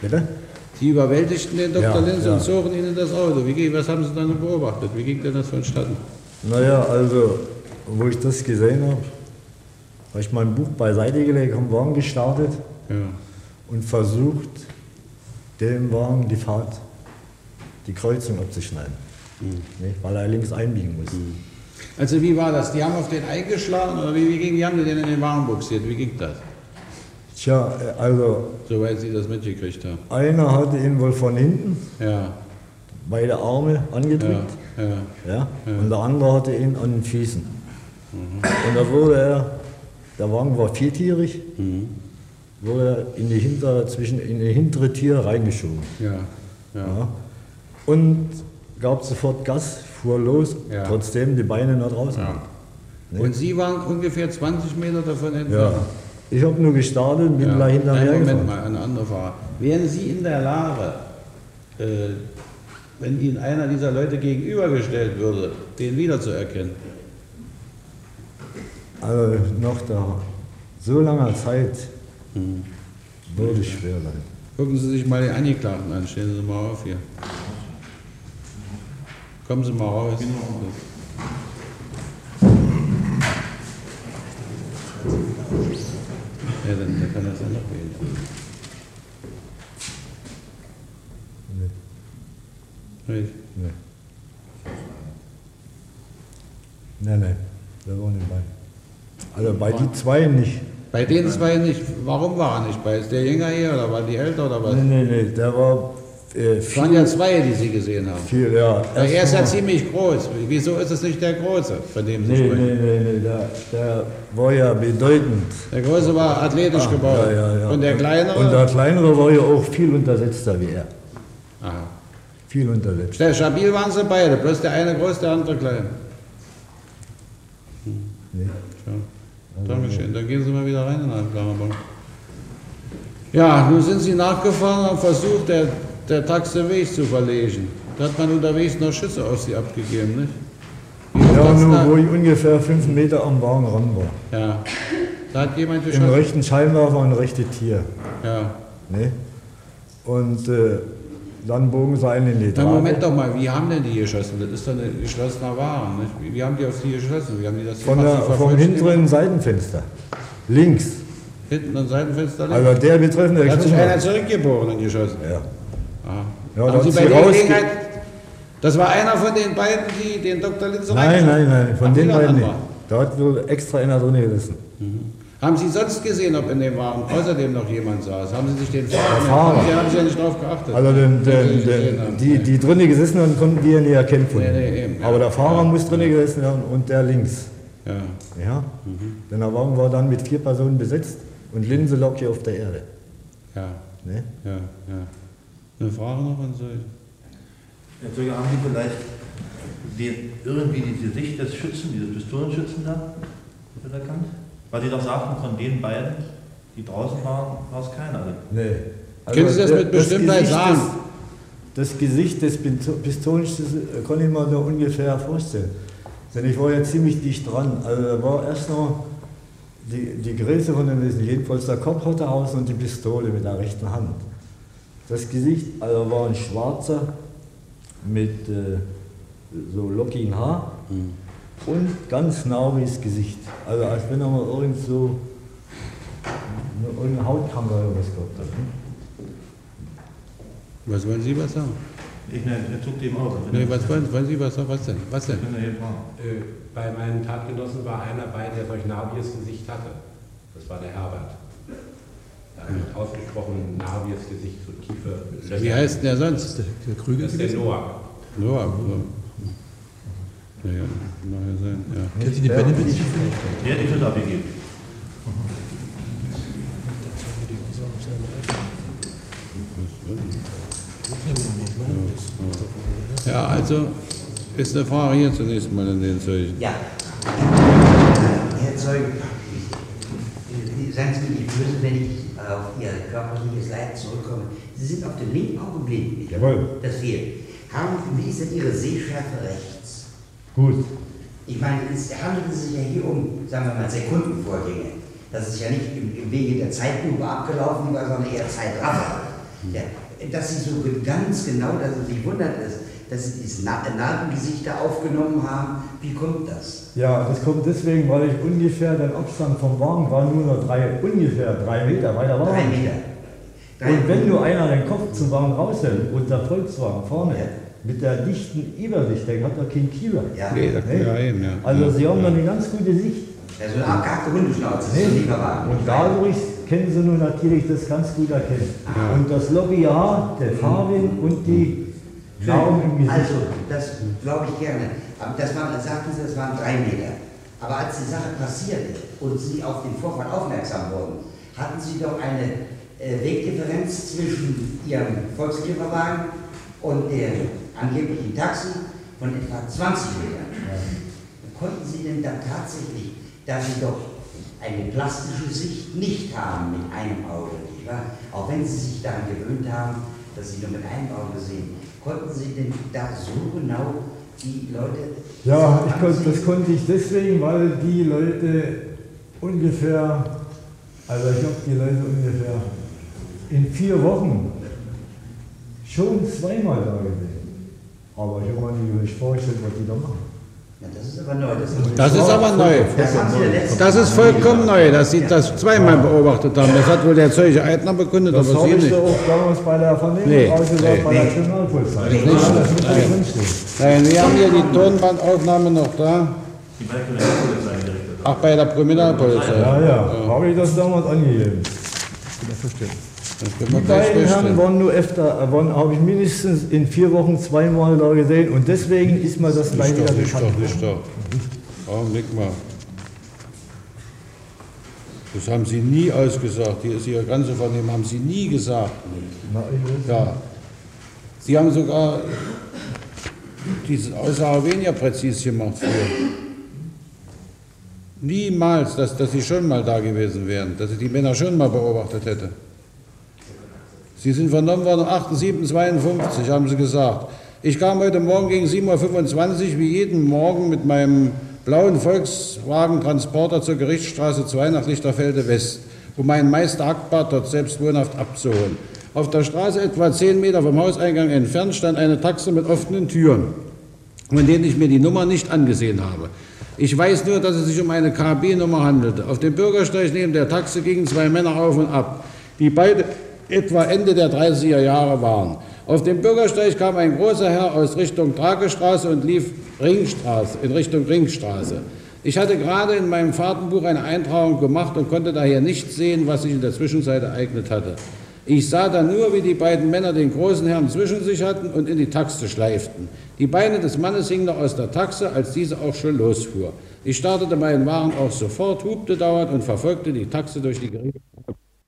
Bitte? Die überwältigten den Dr. Ja, Linse ja. und zogen ihn in das Auto. Wie, ging- was haben Sie dann beobachtet? Wie ging denn das vonstatten? Naja, also, wo ich das gesehen habe, habe ich mein Buch beiseite gelegt, am Wagen gestartet Ja. und versucht, dem Wagen die Fahrt, die Kreuzung abzuschneiden. Nicht? Weil er links einbiegen muss. Also wie war das? Die haben auf den eingeschlagen oder wie, wie ging, wie haben die den in den Wagen buxiert? Wie ging das? Tja, äh, also, Soweit Sie das mitgekriegt haben. einer hatte ihn wohl von hinten, Ja, beide Arme angedrückt, ja, ja. ja, und der andere hatte ihn an den Füßen. Und da wurde er, der Wagen war viertierig, wurde er in die, hinter, zwischen, in die hintere Tier reingeschoben. Ja, Ja. Und gab sofort Gas, fuhr los, Ja. trotzdem die Beine nach draußen. Ja. Nee. Und Sie waren ungefähr 20 Meter davon Ja. entfernt? Ich habe nur gestartet und bin Ja. gleich hinterher Moment mal, eine andere Frage. Wären Sie in der Lage, äh, wenn Ihnen einer dieser Leute gegenübergestellt würde, den wiederzuerkennen? Also nach der so langer Zeit würde ich schwer sein. Gucken Sie sich mal den Angeklagten an, stehen Sie mal auf hier. Kommen Sie mal raus. Ja, dann, dann kann das ja noch wählen. Nicht? Nee. Nein, nein, wir waren nicht bei. Also bei die zwei nicht. Bei den zwei nicht. Warum war er nicht bei? Ist der jünger hier oder war die älter oder was? Nee, nee, nee, der war äh, Es waren ja zwei, die Sie gesehen haben. viel, ja. Er ist ja ziemlich groß. Wieso ist es nicht der Große, von dem Sie Nee, sprechen? nee, nee, nee, der, der war ja bedeutend. Der Große war athletisch Ah, gebaut. Ja, ja, ja. Und der Kleinere? Und der Kleinere war ja auch viel untersetzter wie er. Aha. Viel untersetzt. Sehr stabil waren sie beide, bloß der eine groß, der andere klein. Nee. Dankeschön. Dann gehen Sie mal wieder rein in den Klammerbank. Ja, nun sind Sie nachgefahren und haben versucht, der, der Tax den Weg zu verlegen. Da hat man unterwegs noch Schüsse auf Sie abgegeben, nicht? Wie Ja, nur da- wo ich ungefähr fünf Meter am Wagen ran war. Ja. Da hat jemand Im geschossen. rechten Scheinwerfer und rechte Tier. Ja. Ne? Und äh, dann bogen sie einen in die Na, Trage. Moment doch mal, wie haben denn die geschossen? Das ist doch ein geschlossener Wagen, nicht? Wie, haben die auf die geschossen? Wie haben die das Von der, Sie vom hinteren Seitenfenster. Links. Hinten am Seitenfenster links? Also der betreffende Da hat sich einer hat. zurückgebogen und geschossen. Ja. Aha. Ja, haben Sie bei sie der Gelegenheit, das war einer von den beiden, die den Dr. Linse Nein, nein, nein, von den Sie beiden nicht. Da hat wohl extra einer drin gesessen. Haben Sie sonst gesehen, ob in dem Wagen außerdem noch jemand saß? Haben Sie sich den Fahrer... Der Fahrer. Haben Sie, haben Sie ja nicht drauf geachtet. Also den, den, den, die, die drinnen gesessen haben, konnten wir nie erkennen von Nee, nee, eben, ja. Aber der Fahrer Ja. muss drinnen gesessen haben und der links. Ja. Ja? Denn der Wagen war dann mit vier Personen besetzt und Linse lag hier auf der Erde. Ja, Ne? ja, ja. Eine Frage noch an Sie? Herr Zeuge, haben Sie vielleicht den, irgendwie die Sicht des Schützen, dieses Pistolenschützen da erkannt? Weil Sie doch sagten, von den beiden, die draußen waren, war es keiner. Also, Nee. Können Sie das mit Bestimmtheit Gesicht sagen? Des, das Gesicht des Pistolenschützes äh, kann ich mir nur ungefähr vorstellen. Denn ich war ja ziemlich dicht dran. Also da war erst noch die, die Größe von dem Wesen. Jedenfalls der Kopf hatte aus und die Pistole mit der rechten Hand. Das Gesicht also war ein schwarzer mit äh, so lockigen Haar und ganz narbiges Gesicht. Also als wenn er mal irgend so eine, irgendeine Hautkrankheit oder was gehabt hat. Ne? Was wollen Sie was sagen? ich ne, er zuckte ihm auf. Nee, was wollen, wollen Sie was sagen? Was denn? Was denn? Äh, Bei meinen Tatgenossen war einer bei, der solch narbiges Gesicht hatte. Das war der Herbert. Er hat ausgesprochen narbiges Gesicht, so tiefe Löcher. Wie heißt denn der sonst? Der, Krüger Das ist der Noah. Noah. Ja, ja, mag ja sein, ja. Können Sie die Benefits Der hat die Schüsse abgegeben. Ja, also ist eine Frage hier zunächst mal in den Zeichen. Ja. Herr Zeuge, Seien Sie mir nicht böse, wenn ich auf Ihr körperliches Leid zurückkomme. Sie sind auf dem linken Auge blind. Jawohl. Das fehlt. Haben, wie ist denn Ihre Sehschärfe rechts? Gut. Ich meine, es handelt sich ja hier um, sagen wir mal, Sekundenvorgänge. Das ist ja nicht im, Wege der Zeitlupe abgelaufen, sondern eher Zeitraffer. Ja, dass Sie so ganz genau, dass es sich wundert ist, dass Sie diese Na- Narbengesichter aufgenommen haben. Wie kommt das? Ja, das kommt deswegen, weil ich ungefähr, der Abstand vom Wagen war nur noch drei, ungefähr drei Meter, weiter war Drei er. Meter. Und wenn nur einer den Kopf zum Wagen raushält und der Volkswagen vorne mit der dichten Übersicht, der hat doch keinen Kieler. Ja. Nee, da kann Ne? ja hin, ja. Also Sie haben dann eine ganz gute Sicht. Also eine abgehackte Hundeschnauze, das ist Lieferwagen. Und dadurch können Sie nun natürlich das ganz gut erkennen. Und das Lobbyjahr, der Fahrwind und die Nahrung im Gesicht. Also, das glaube ich gerne. Aber das waren, sagten Sie, das waren drei Meter. Aber als die Sache passierte und Sie auf den Vorfall aufmerksam wurden, hatten Sie doch eine äh, Wegdifferenz zwischen Ihrem Volkslieferwagen und dem angeblichen Taxi von etwa 20 Metern. Konnten Sie denn dann tatsächlich, da Sie doch eine plastische Sicht nicht haben mit einem Auge, nicht wahr? Auch wenn Sie sich daran gewöhnt haben, dass Sie nur mit einem Auge sehen, konnten Sie denn da so genau die Leute. Ja, ich konnte, das konnte ich deswegen, weil die Leute ungefähr, also ich habe die Leute ungefähr in vier Wochen schon zweimal da gesehen. Aber ich habe mir nicht vorgestellt, was die da machen. Ja, das ist aber neu. Das, Das ist aber neu. Das ja Das ist vollkommen neu, dass Sie das zweimal beobachtet haben. Das hat wohl der Zeuge Eitner bekundet, Das aber habe Sie ich nicht. da auch damals bei der Vernehmung Nee, ausgesagt, nee. bei der. Kriminalpolizei. Nee, Ja, das drinstehen. Nein, wir haben hier die Tonbandaufnahme noch da. Die bei der Kriminalpolizei gerichtet. Ach, bei der Kriminalpolizei. Ja, ja, habe ich das damals angegeben. Das können Die beiden Herren waren nur öfter, äh, waren, habe ich mindestens in vier Wochen zweimal da gesehen und deswegen ist mir das gleich wieder doch, nicht bekannt. doch, nicht doch. Augenblick mal. Das haben Sie nie ausgesagt. Hier ist Ihre ganze Vernehmung, haben Sie nie gesagt. Ja. Sie haben sogar diese Aussage weniger präzise gemacht früher. Niemals, dass, dass Sie schon mal da gewesen wären, dass ich die Männer schon mal beobachtet hätte. Sie sind vernommen worden um 8.7.52, haben Sie gesagt. Ich kam heute Morgen gegen 7.25 Uhr wie jeden Morgen mit meinem blauen Volkswagen-Transporter zur Gerichtsstraße 2 nach Lichterfelde West, um meinen Meister Hackbart dort selbst wohnhaft abzuholen. Auf der Straße etwa 10 Meter vom Hauseingang entfernt stand eine Taxe mit offenen Türen, von denen ich mir die Nummer nicht angesehen habe. Ich weiß nur, dass es sich um eine KB-Nummer handelte. Auf dem Bürgersteig neben der Taxe gingen zwei Männer auf und ab, die beide etwa Ende der 30er Jahre waren. Auf dem Bürgersteig kam ein großer Herr aus Richtung Tragestraße und lief Ringstraße, in Richtung Ringstraße. Ich hatte gerade in meinem Fahrtenbuch eine Eintragung gemacht und konnte daher nicht sehen, was sich in der Zwischenzeit ereignet hatte. Ich sah dann nur, wie die beiden Männer den großen Herrn zwischen sich hatten und in die Taxe schleiften. Die Beine des Mannes hingen noch aus der Taxe, als diese auch schon losfuhr. Ich startete meinen Wagen auch sofort, hupte dauernd und verfolgte die Taxe durch die Gerichtsstraße.